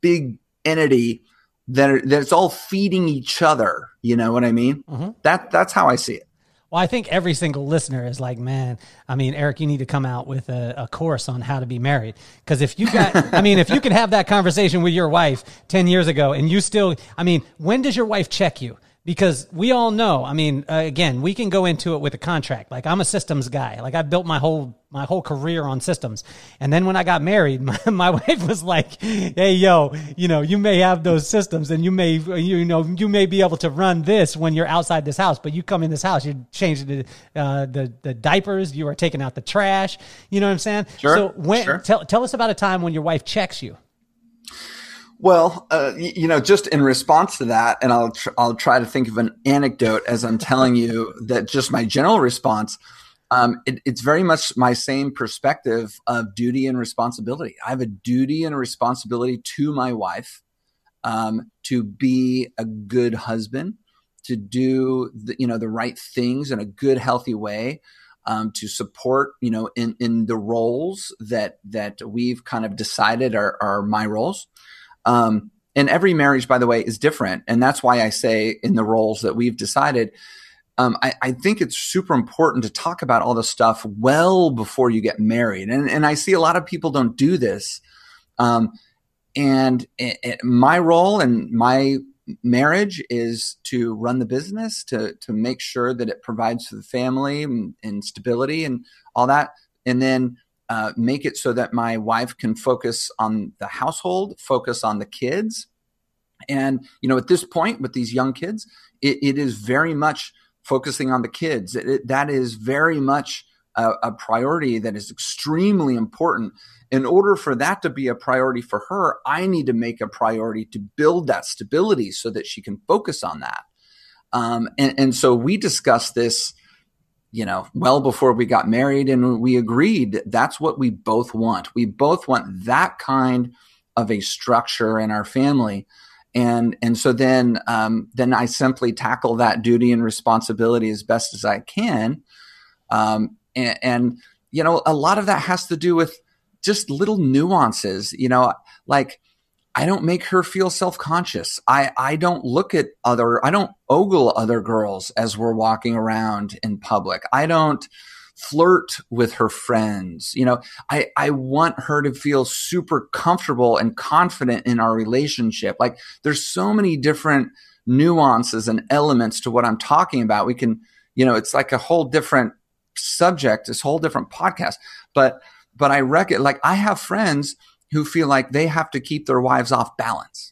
big entity that are, that's all feeding each other. You know what I mean? Mm-hmm. That that's how I see it. Well, I think every single listener is like, man, I mean, Eric, you need to come out with a, a course on how to be married. Because if you got, I mean, if you can have that conversation with your wife 10 years ago and you still, I mean, when does your wife check you? Because we all know i mean uh, again we can go into it with a contract. Like i'm a systems guy. Like i built my whole my whole career on systems. And then when i got married my, my wife was like hey yo you know you may have those systems and you may you know you may be able to run this when you're outside this house but you come in this house you're changing the uh, the, the diapers you are taking out the trash. You know what i'm saying? Sure, so when sure. tell, tell us about a time when your wife checks you well, uh, you know, just in response to that, and I'll tr- I'll try to think of an anecdote as I'm telling you that just my general response. Um, it, it's very much my same perspective of duty and responsibility. I have a duty and a responsibility to my wife um, to be a good husband, to do the, you know the right things in a good, healthy way, um, to support you know in in the roles that that we've kind of decided are are my roles. Um, and every marriage, by the way, is different. And that's why I say in the roles that we've decided, um, I, I, think it's super important to talk about all this stuff well before you get married. And, and I see a lot of people don't do this. Um, and it, it, my role and my marriage is to run the business, to, to make sure that it provides for the family and, and stability and all that. And then uh, make it so that my wife can focus on the household, focus on the kids. And, you know, at this point with these young kids, it, it is very much focusing on the kids. It, that is very much a, a priority that is extremely important. In order for that to be a priority for her, I need to make a priority to build that stability so that she can focus on that. Um, and, and so we discussed this you know, well before we got married and we agreed that's what we both want. We both want that kind of a structure in our family. And, and so then, um, then I simply tackle that duty and responsibility as best as I can. Um, and, and, you know, a lot of that has to do with just little nuances, you know, like, I don't make her feel self conscious. I, I don't look at other, I don't ogle other girls as we're walking around in public. I don't flirt with her friends. You know, I, I want her to feel super comfortable and confident in our relationship. Like there's so many different nuances and elements to what I'm talking about. We can, you know, it's like a whole different subject, this whole different podcast. But, but I reckon, like I have friends who feel like they have to keep their wives off balance.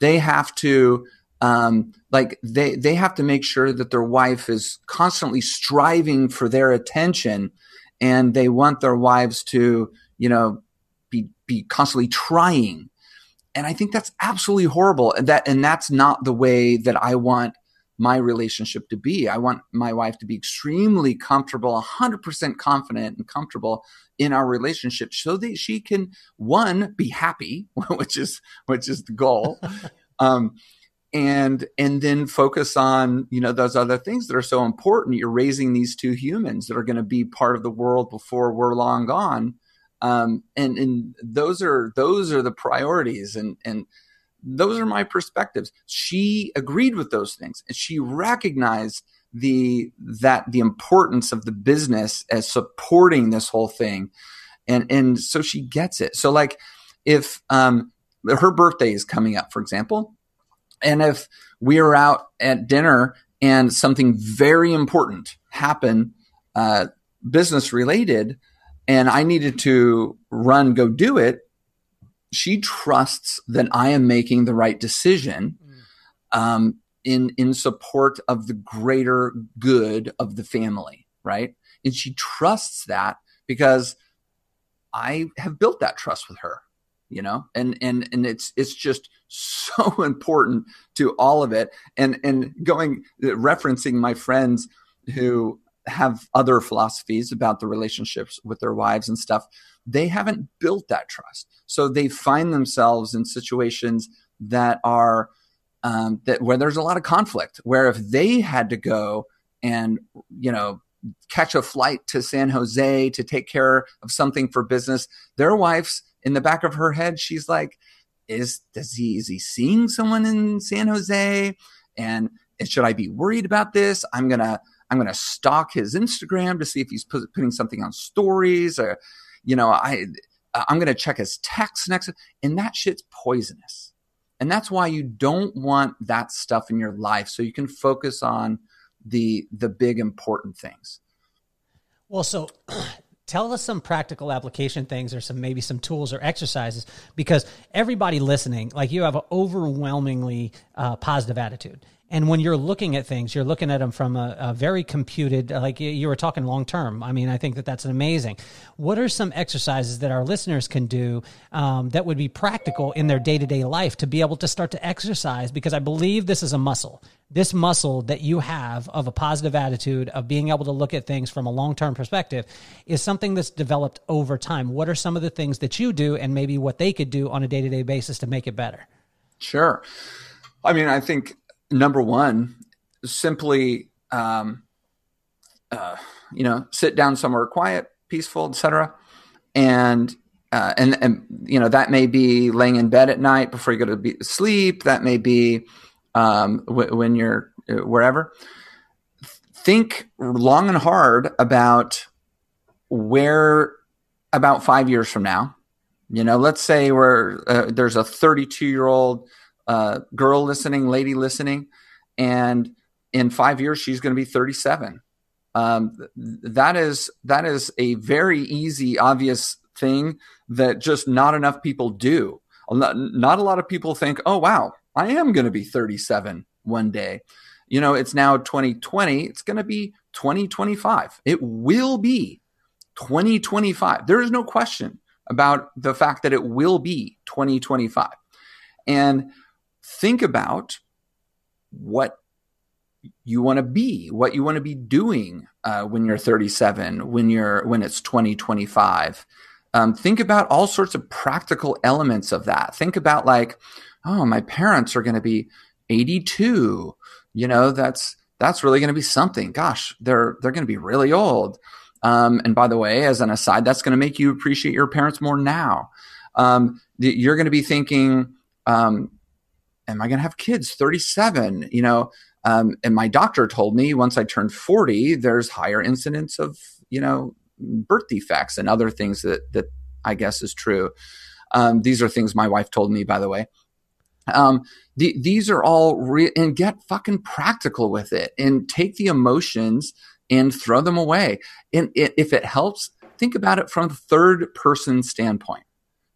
They have to um, like they they have to make sure that their wife is constantly striving for their attention, and they want their wives to you know be be constantly trying. And I think that's absolutely horrible. And that and that's not the way that I want my relationship to be. I want my wife to be extremely comfortable, 100% confident and comfortable in our relationship so that she can one be happy, which is which is the goal. um, and and then focus on you know those other things that are so important you're raising these two humans that are going to be part of the world before we're long gone um, and and those are those are the priorities and and those are my perspectives. She agreed with those things and she recognized the that the importance of the business as supporting this whole thing. And and so she gets it. So like if um her birthday is coming up, for example, and if we are out at dinner and something very important happened, uh, business related, and I needed to run, go do it, she trusts that I am making the right decision mm. um, in in support of the greater good of the family, right? And she trusts that because I have built that trust with her, you know, and and and it's it's just so important to all of it. And and going referencing my friends who have other philosophies about the relationships with their wives and stuff they haven't built that trust. So they find themselves in situations that are um, that where there's a lot of conflict. Where if they had to go and you know catch a flight to San Jose to take care of something for business, their wife's in the back of her head, she's like, "Is does he is he seeing someone in San Jose? And should I be worried about this? I'm gonna I'm going to stalk his Instagram to see if he's putting something on stories or, you know, I, I'm going to check his text next. And that shit's poisonous. And that's why you don't want that stuff in your life. So you can focus on the, the big important things. Well, so tell us some practical application things or some maybe some tools or exercises because everybody listening like you have an overwhelmingly uh, positive attitude and when you're looking at things, you're looking at them from a, a very computed, like you were talking long term. I mean, I think that that's amazing. What are some exercises that our listeners can do um, that would be practical in their day to day life to be able to start to exercise? Because I believe this is a muscle. This muscle that you have of a positive attitude, of being able to look at things from a long term perspective, is something that's developed over time. What are some of the things that you do and maybe what they could do on a day to day basis to make it better? Sure. I mean, I think number one, simply, um, uh, you know, sit down somewhere quiet, peaceful, etc. And uh, and and you know that may be laying in bed at night before you go to be, sleep. That may be um, w- when you're uh, wherever. Think long and hard about where about five years from now. You know, let's say where uh, there's a 32 year old uh, girl listening, lady listening, and in five years she's going to be 37. Um, that is that is a very easy, obvious thing that just not enough people do. Not, not a lot of people think, "Oh wow, I am going to be 37 one day." You know, it's now 2020. It's going to be 2025. It will be 2025. There is no question about the fact that it will be 2025. And think about what you want to be, what you want to be doing uh, when you're 37, when you're when it's 2025. Um, think about all sorts of practical elements of that. Think about like, oh, my parents are going to be 82. You know, that's that's really going to be something. Gosh, they're they're going to be really old. Um, and by the way, as an aside, that's going to make you appreciate your parents more now. Um, you're going to be thinking, um, am I going to have kids? 37, you know, um, and my doctor told me once I turned 40, there's higher incidence of, you know, birth defects and other things that, that I guess is true. Um, these are things my wife told me, by the way. Um, the, these are all and get fucking practical with it and take the emotions and throw them away. And it, if it helps, think about it from the third person standpoint.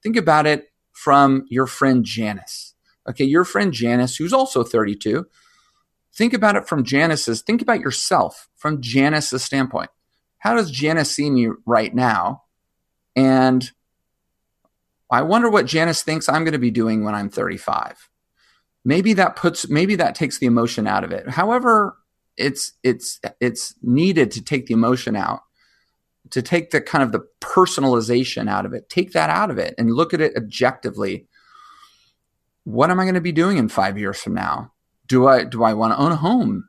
Think about it from your friend Janice Okay, your friend Janice, who's also 32, think about it from Janice's, think about yourself from Janice's standpoint. How does Janice see me right now? And I wonder what Janice thinks I'm going to be doing when I'm 35. Maybe that puts maybe that takes the emotion out of it. However, it's it's it's needed to take the emotion out to take the kind of the personalization out of it take that out of it and look at it objectively what am I going to be doing in five years from now? Do I do I want to own a home?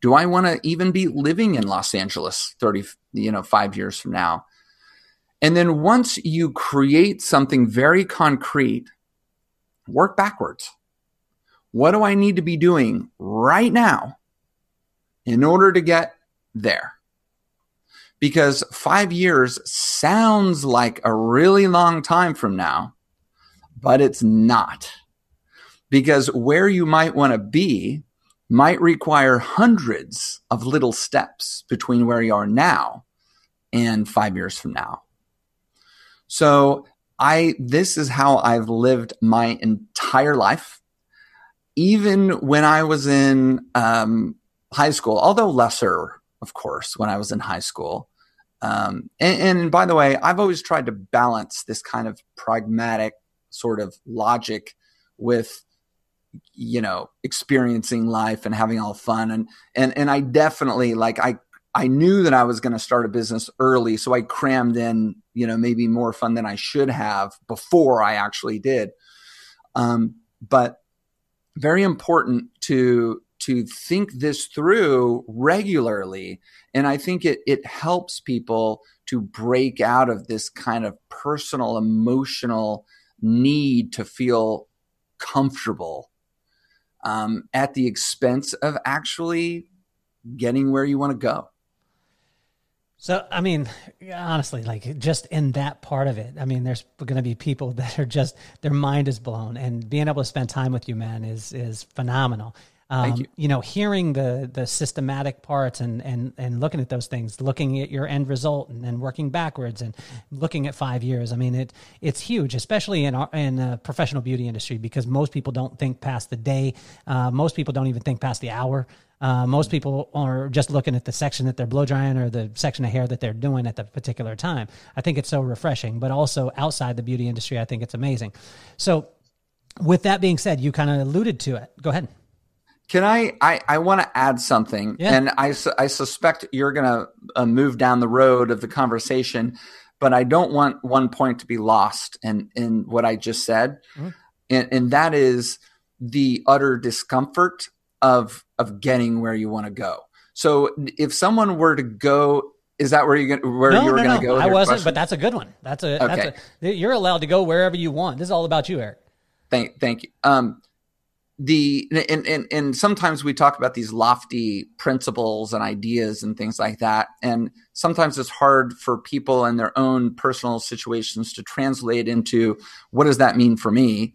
Do I want to even be living in Los Angeles 30, you know, five years from now? And then once you create something very concrete, work backwards. What do I need to be doing right now in order to get there? Because five years sounds like a really long time from now, but it's not because where you might want to be might require hundreds of little steps between where you are now and five years from now. So I, this is how I've lived my entire life. Even when I was in um, high school, although lesser, of course, when I was in high school. Um, and, and by the way, I've always tried to balance this kind of pragmatic sort of logic with you know experiencing life and having all fun. And and and I definitely like I I knew that I was going to start a business early so I crammed in you know maybe more fun than I should have before I actually did. Um, but very important to to think this through regularly and I think it it helps people to break out of this kind of personal emotional need to feel comfortable um, at the expense of actually getting where you want to go. So, I mean, honestly, like just in that part of it, I mean, there's going to be people that are just their mind is blown, and being able to spend time with you, man, is is phenomenal. Um, you. you. know, hearing the the systematic parts and and and looking at those things, looking at your end result, and then working backwards and looking at five years. I mean, it it's huge, especially in our in the professional beauty industry, because most people don't think past the day. Uh, most people don't even think past the hour. Uh, most people are just looking at the section that they're blow drying or the section of hair that they're doing at the particular time. I think it's so refreshing, but also outside the beauty industry, I think it's amazing. So, with that being said, you kind of alluded to it. Go ahead. Can I? I, I want to add something, yeah. and I, I suspect you're going to uh, move down the road of the conversation, but I don't want one point to be lost in in what I just said, mm-hmm. and, and that is the utter discomfort of of getting where you want to go. So if someone were to go is that where you where no, you're no, going to no. go? I wasn't, question? but that's a good one. That's a, okay. that's a you're allowed to go wherever you want. This is all about you, Eric. Thank thank you. Um the and, and and sometimes we talk about these lofty principles and ideas and things like that. And sometimes it's hard for people in their own personal situations to translate into what does that mean for me?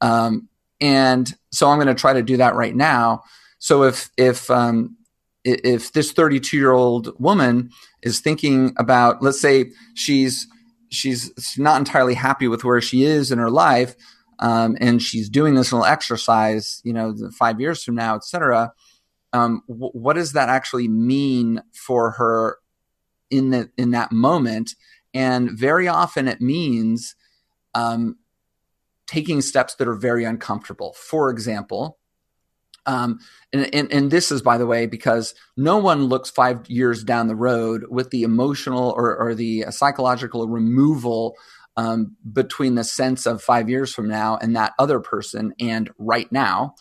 Um, and so i'm going to try to do that right now. So if if um, if this 32 year old woman is thinking about let's say she's she's not entirely happy with where she is in her life um, and she's doing this little exercise, you know, five years from now, et cetera, um, w- what does that actually mean for her in the in that moment? And very often it means um, taking steps that are very uncomfortable. For example, um, and, and, and, this is, by the way, because no one looks five years down the road with the emotional or, or the psychological removal um, between the sense of five years from now and that other person and right now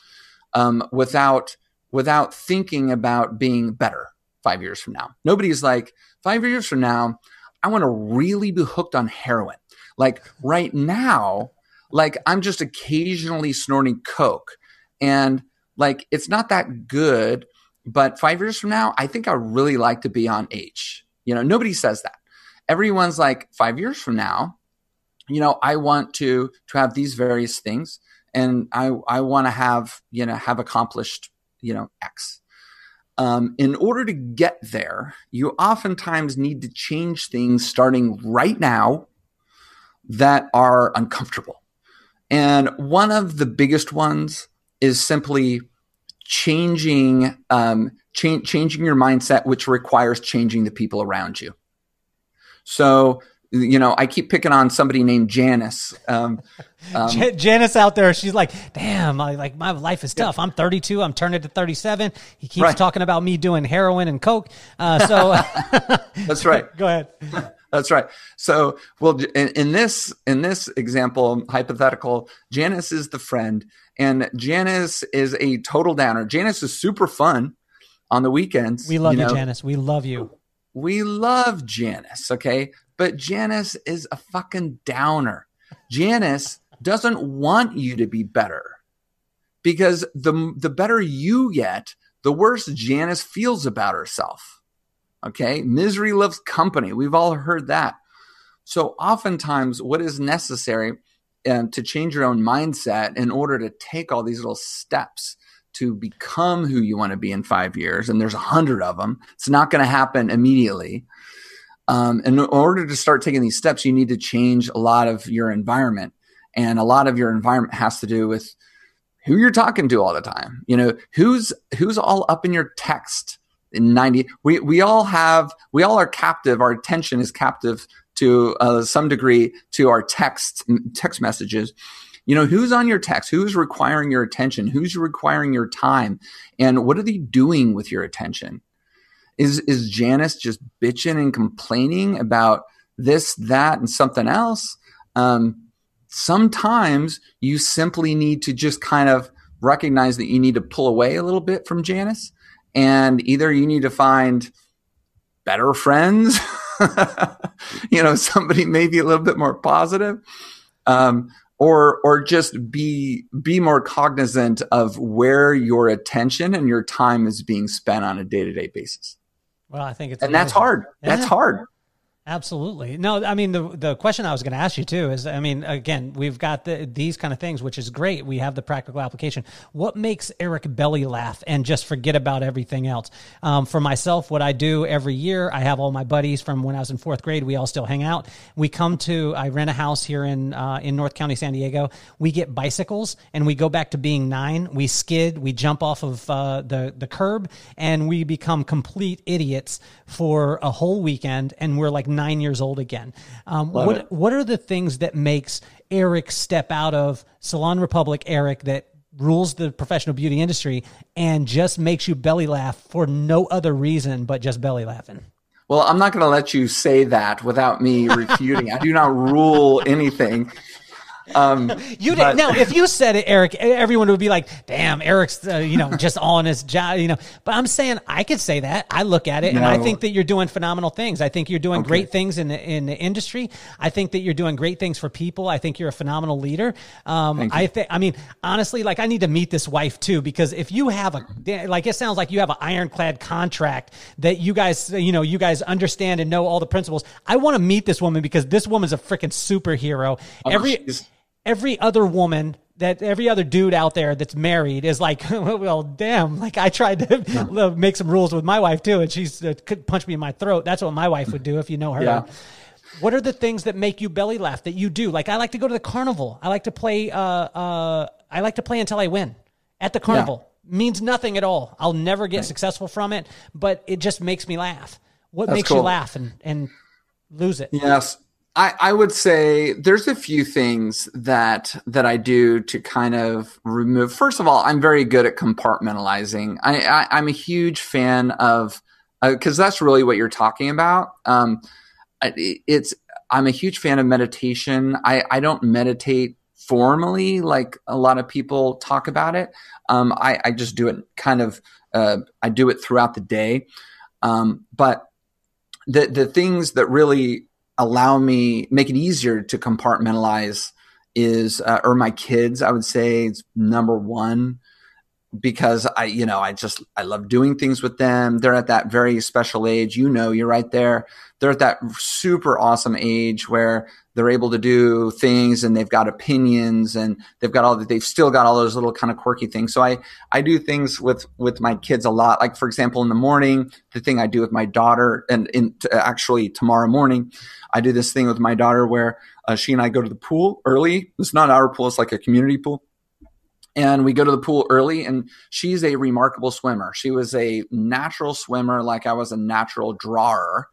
um, without without thinking about being better five years from now. Nobody's like five years from now. I want to really be hooked on heroin. Like right now, like I'm just occasionally snorting coke, and like it's not that good. But five years from now, I think I really like to be on H. You know, nobody says that. Everyone's like five years from now, you know, I want to to have these various things, and I I want to have you know have accomplished you know X. Um, in order to get there, you oftentimes need to change things starting right now that are uncomfortable. And one of the biggest ones is simply changing um, cha- changing your mindset, which requires changing the people around you. So you know, I keep picking on somebody named Janice. Um, um, Janice out there, she's like, "Damn, I, like my life is tough. Yeah. I'm 32. I'm turning to 37. He keeps right. talking about me doing heroin and coke. Uh, so that's right. Go ahead. That's right. So, well, in, in, this in this example, hypothetical, Janice is the friend, and Janice is a total downer. Janice is super fun on the weekends. We love you, know. you Janice. We love you. We love Janice. Okay, but Janice is a fucking downer. Janice doesn't want you to be better because the the better you get, the worse Janice feels about herself. Okay, misery loves company. We've all heard that. So oftentimes, what is necessary um, to change your own mindset in order to take all these little steps to become who you want to be in five years, and there's a hundred of them. It's not going to happen immediately. Um, in order to start taking these steps, you need to change a lot of your environment. And a lot of your environment has to do with who you're talking to all the time. You know, who's who's all up in your text in 90 we we all have we all are captive. Our attention is captive to uh, some degree to our text text messages. You know who's on your text? Who's requiring your attention? Who's requiring your time? And what are they doing with your attention is is Janice just bitching and complaining about this, that, and something else? Um, sometimes you simply need to just kind of recognize that you need to pull away a little bit from Janice, and either you need to find better friends, you know, somebody maybe a little bit more positive, um, or or just be be more cognizant of where your attention and your time is being spent on a day-to-day basis well i think it's and amazing. that's hard yeah. that's hard Absolutely. No, I mean the the question I was going to ask you too is I mean again, we've got the, these kind of things which is great. We have the practical application. What makes Eric belly laugh and just forget about everything else? Um, for myself, what I do every year, I have all my buddies from when I was in 4th grade, we all still hang out. We come to I rent a house here in uh, in North County, San Diego. We get bicycles and we go back to being 9. We skid, we jump off of uh, the the curb and we become complete idiots for a whole weekend and we're like nine years old again. Um, what it. what are the things that makes Eric step out of Salon Republic Eric that rules the professional beauty industry and just makes you belly laugh for no other reason but just belly laughing? Well, I'm not going to let you say that without me refuting. I do not rule anything. Um, you now, if you said it, Eric, everyone would be like, "Damn, Eric's uh, you know just on his job," you know. But I'm saying I could say that. I look at it no. and I think that you're doing phenomenal things. I think you're doing okay. great things in the in the industry. I think that you're doing great things for people. I think you're a phenomenal leader. Um, I think. I mean, honestly, like I need to meet this wife too because if you have a like, it sounds like you have an ironclad contract that you guys you know you guys understand and know all the principles. I want to meet this woman because this woman's a freaking superhero. Oh, Every geez every other woman that every other dude out there that's married is like, well, damn. Like I tried to make some rules with my wife too, and she's uh, could punch me in my throat. That's what my wife would do if you know her. Yeah. What are the things that make you belly laugh that you do? Like I like to go to the carnival. I like to play. Uh, uh, I like to play until I win at the carnival. Yeah. Means nothing at all. I'll never get right. successful from it, but it just makes me laugh. What that's makes cool. you laugh and and lose it? Yes. I, I would say there's a few things that that I do to kind of remove. First of all, I'm very good at compartmentalizing. I, I am a huge fan of because uh, that's really what you're talking about. Um, it's I'm a huge fan of meditation. I I don't meditate formally like a lot of people talk about it. Um, I I just do it kind of uh, I do it throughout the day. Um, but the the things that really allow me make it easier to compartmentalize is uh, or my kids i would say it's number one because i you know i just i love doing things with them. They're at that very special age. You know you're right there. They're at that super awesome age where they're able to do things and they've got opinions and they've got all that they've still got all those little kind of quirky things. So i i do things with with my kids a lot. Like for example in the morning the thing i do with my daughter and in actually tomorrow morning i do this thing with my daughter where uh, she and i go to the pool early. It's not our pool. It's like a community pool and we go to the pool early and she's a remarkable swimmer she was a natural swimmer like i was a natural drawer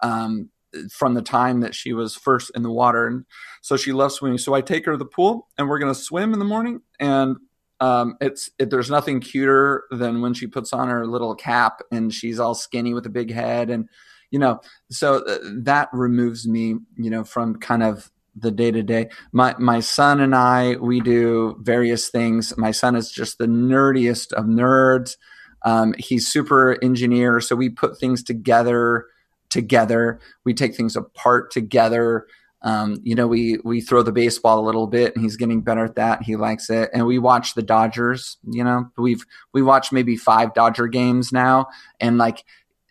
um, from the time that she was first in the water. And so she loves swimming. So I take her to the pool and we're going to swim in the morning. And um, it's it, there's nothing cuter than when she puts on her little cap and she's all skinny with a big head and you know so uh, that removes me you know from kind of the day to day. My my son and I we do various things. My son is just the nerdiest of nerds. Um, he's super engineer, so we put things together together. We take things apart together. Um, you know, we we throw the baseball a little bit, and he's getting better at that. He likes it, and we watch the Dodgers. You know, we've we watched maybe five Dodger games now, and like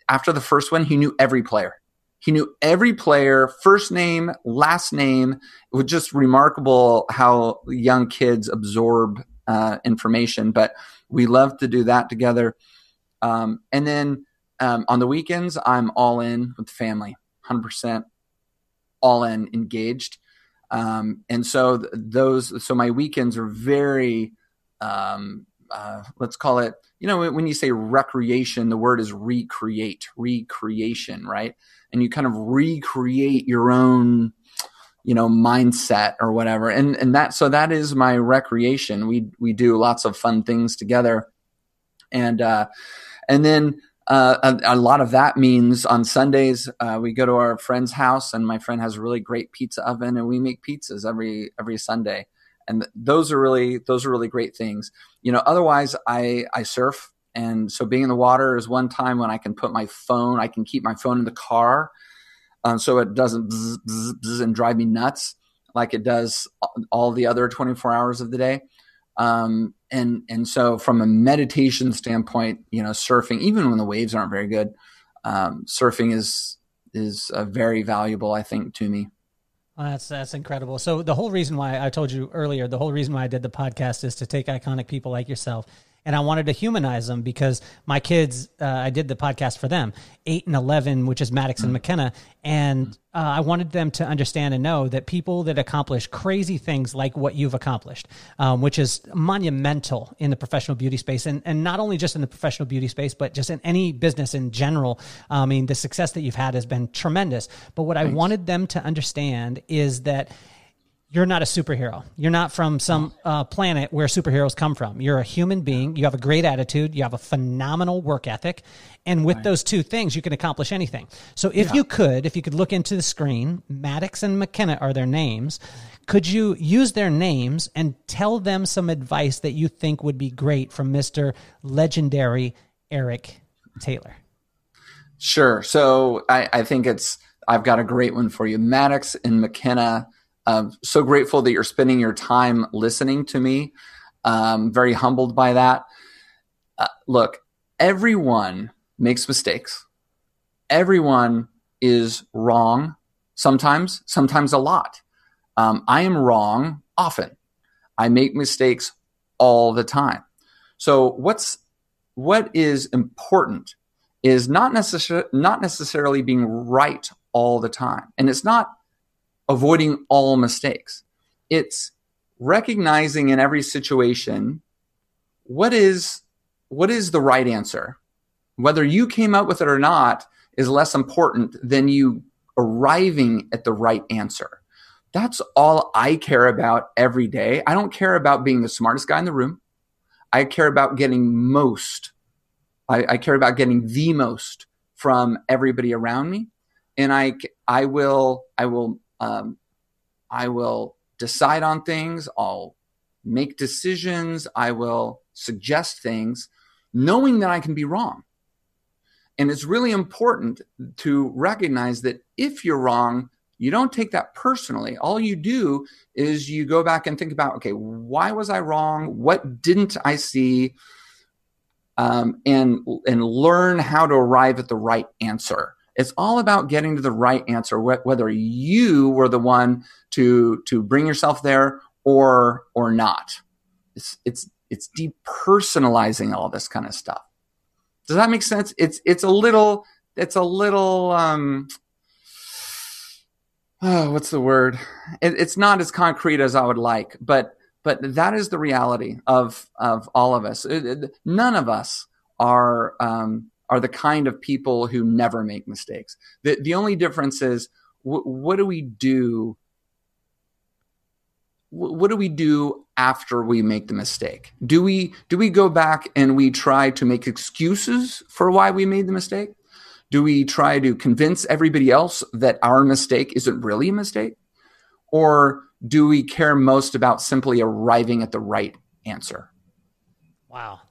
after the first one, he knew every player. He knew every player, first name, last name. It was just remarkable how young kids absorb uh, information. But we love to do that together. Um, and then um, on the weekends, I'm all in with the family, 100% all in, engaged. Um, and so th- those, so my weekends are very, um, uh, let's call it, you know, when you say recreation, the word is recreate, recreation, right? And you kind of recreate your own, you know, mindset or whatever. And and that so that is my recreation. We we do lots of fun things together, and uh, and then uh, a, a, lot of that means on Sundays uh, we go to our friend's house, and my friend has a really great pizza oven, and we make pizzas every every Sunday, and th- those are really those are really great things. You know, otherwise I I surf, and so being in the water is one time when I can put my phone, I can keep my phone in the car, um, so it doesn't bzz, bzz, bzz and drive me nuts. like it does all the other 24 hours of the day. Um, and and so from a meditation standpoint, you know, surfing even when the waves aren't very good, um, surfing is is uh, very valuable, I think, to me. That's that's incredible. So the whole reason why I told you earlier, the whole reason why I did the podcast is to take iconic people like yourself and I wanted to humanize them because my kids, uh, I did the podcast for them, eight and eleven, which is Maddox and McKenna, and uh, I wanted them to understand and know that people that accomplish crazy things like what you've accomplished, um, which is monumental in the professional beauty space, and and not only just in the professional beauty space, but just in any business in general. I mean, the success that you've had has been tremendous. But what Thanks. I wanted them to understand is that you're not a superhero. You're not from some uh, planet where superheroes come from. You're a human being. You have a great attitude. You have a phenomenal work ethic. And with right. those two things, you can accomplish anything. So if yeah. you could, if you could look into the screen, Maddox and McKenna are their names. Could you use their names and tell them some advice that you think would be great from Mr. Legendary Eric Taylor? Sure. So I, I think it's, I've got a great one for you. Maddox and McKenna um, so grateful that you're spending your time listening to me. Um, very humbled by that. Uh, look, everyone makes mistakes. Everyone is wrong sometimes, sometimes a lot. Um, I am wrong often. I make mistakes all the time. So what's what is important is not necessarily not necessarily being right all the time, and it's not avoiding all mistakes. It's recognizing in every situation what is what is the right answer. Whether you came up with it or not is less important than you arriving at the right answer. That's all I care about every day. I don't care about being the smartest guy in the room. I care about getting most. I, I care about getting the most from everybody around me, and I I will I will um, I will decide on things. I'll make decisions. I will suggest things, knowing that I can be wrong. And it's really important to recognize that if you're wrong, you don't take that personally. All you do is you go back and think about, okay, why was I wrong? What didn't I see? Um, and and learn how to arrive at the right answer. It's all about getting to the right answer, wh- whether you were the one to to bring yourself there or or not. It's it's it's depersonalizing all this kind of stuff. Does that make sense? It's it's a little it's a little um oh, what's the word? It, it's not as concrete as I would like, but but that is the reality of of all of us. It, it, none of us are um, are the kind of people who never make mistakes. The, the only difference is w- what do we do? W- what do we do after we make the mistake? Do we do we go back and we try to make excuses for why we made the mistake? Do we try to convince everybody else that our mistake isn't really a mistake? Or do we care most about simply arriving at the right answer? Wow.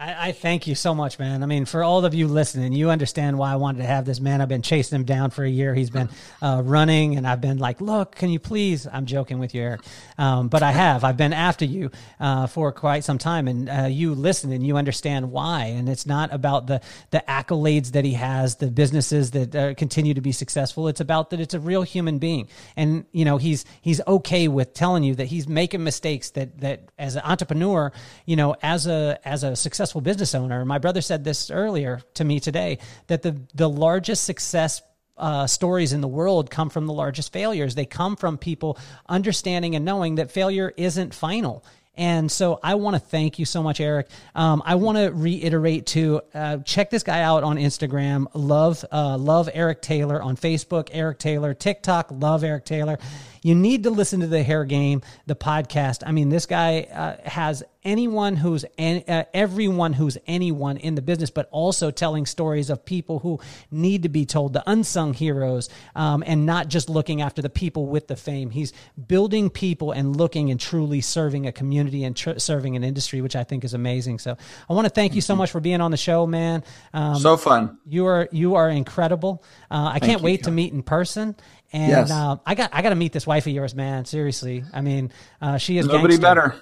I, I, thank you so much, man. I mean, for all of you listening, you understand why I wanted to have this man. I've been chasing him down for a year. He's been uh, running, and I've been like, "Look, can you please?" I'm joking with you, Eric, um, but I have. I've been after you uh, for quite some time, and uh, you listen and you understand why. And it's not about the the accolades that he has, the businesses that uh, continue to be successful. It's about that it's a real human being, and you know he's he's okay with telling you that he's making mistakes. That that as an entrepreneur, you know, as a as a successful successful business owner. My brother said this earlier to me today that the the largest success uh, stories in the world come from the largest failures. They come from people understanding and knowing that failure isn't final. And so I want to thank you so much, Eric. Um, I want to reiterate to uh, check this guy out on Instagram. Love, uh, love Eric Taylor on Facebook. Eric Taylor TikTok. Love Eric Taylor. You need to listen to the Hair Game, the podcast. I mean, this guy uh, has anyone who's uh, everyone who's anyone in the business, but also telling stories of people who need to be told, the unsung heroes, um, and not just looking after the people with the fame. He's building people and looking and truly serving a community and tr- serving an industry, which I think is amazing. So I want to thank you so much for being on the show, man. Um, so fun. You are you are incredible. Uh, I can't wait to meet in person And Yes. um, I got I got to meet this wife of yours, man. Seriously, I mean, uh, she is Nobody gangster. better.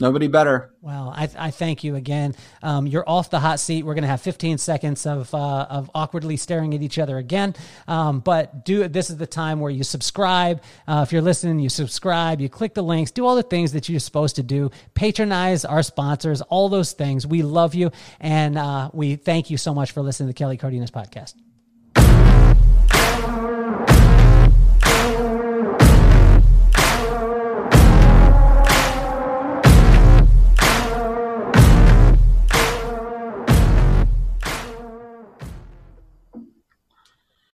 Nobody better. Well, I, I thank you again. Um, you're off the hot seat. We're going to have 15 seconds of uh, of awkwardly staring at each other again. Um, but do this is the time where you subscribe. Uh, if you're listening, you subscribe. You click the links. Do all the things that you're supposed to do. Patronize our sponsors. All those things. We love you, and uh, we thank you so much for listening to the Kelly Cardenas podcast.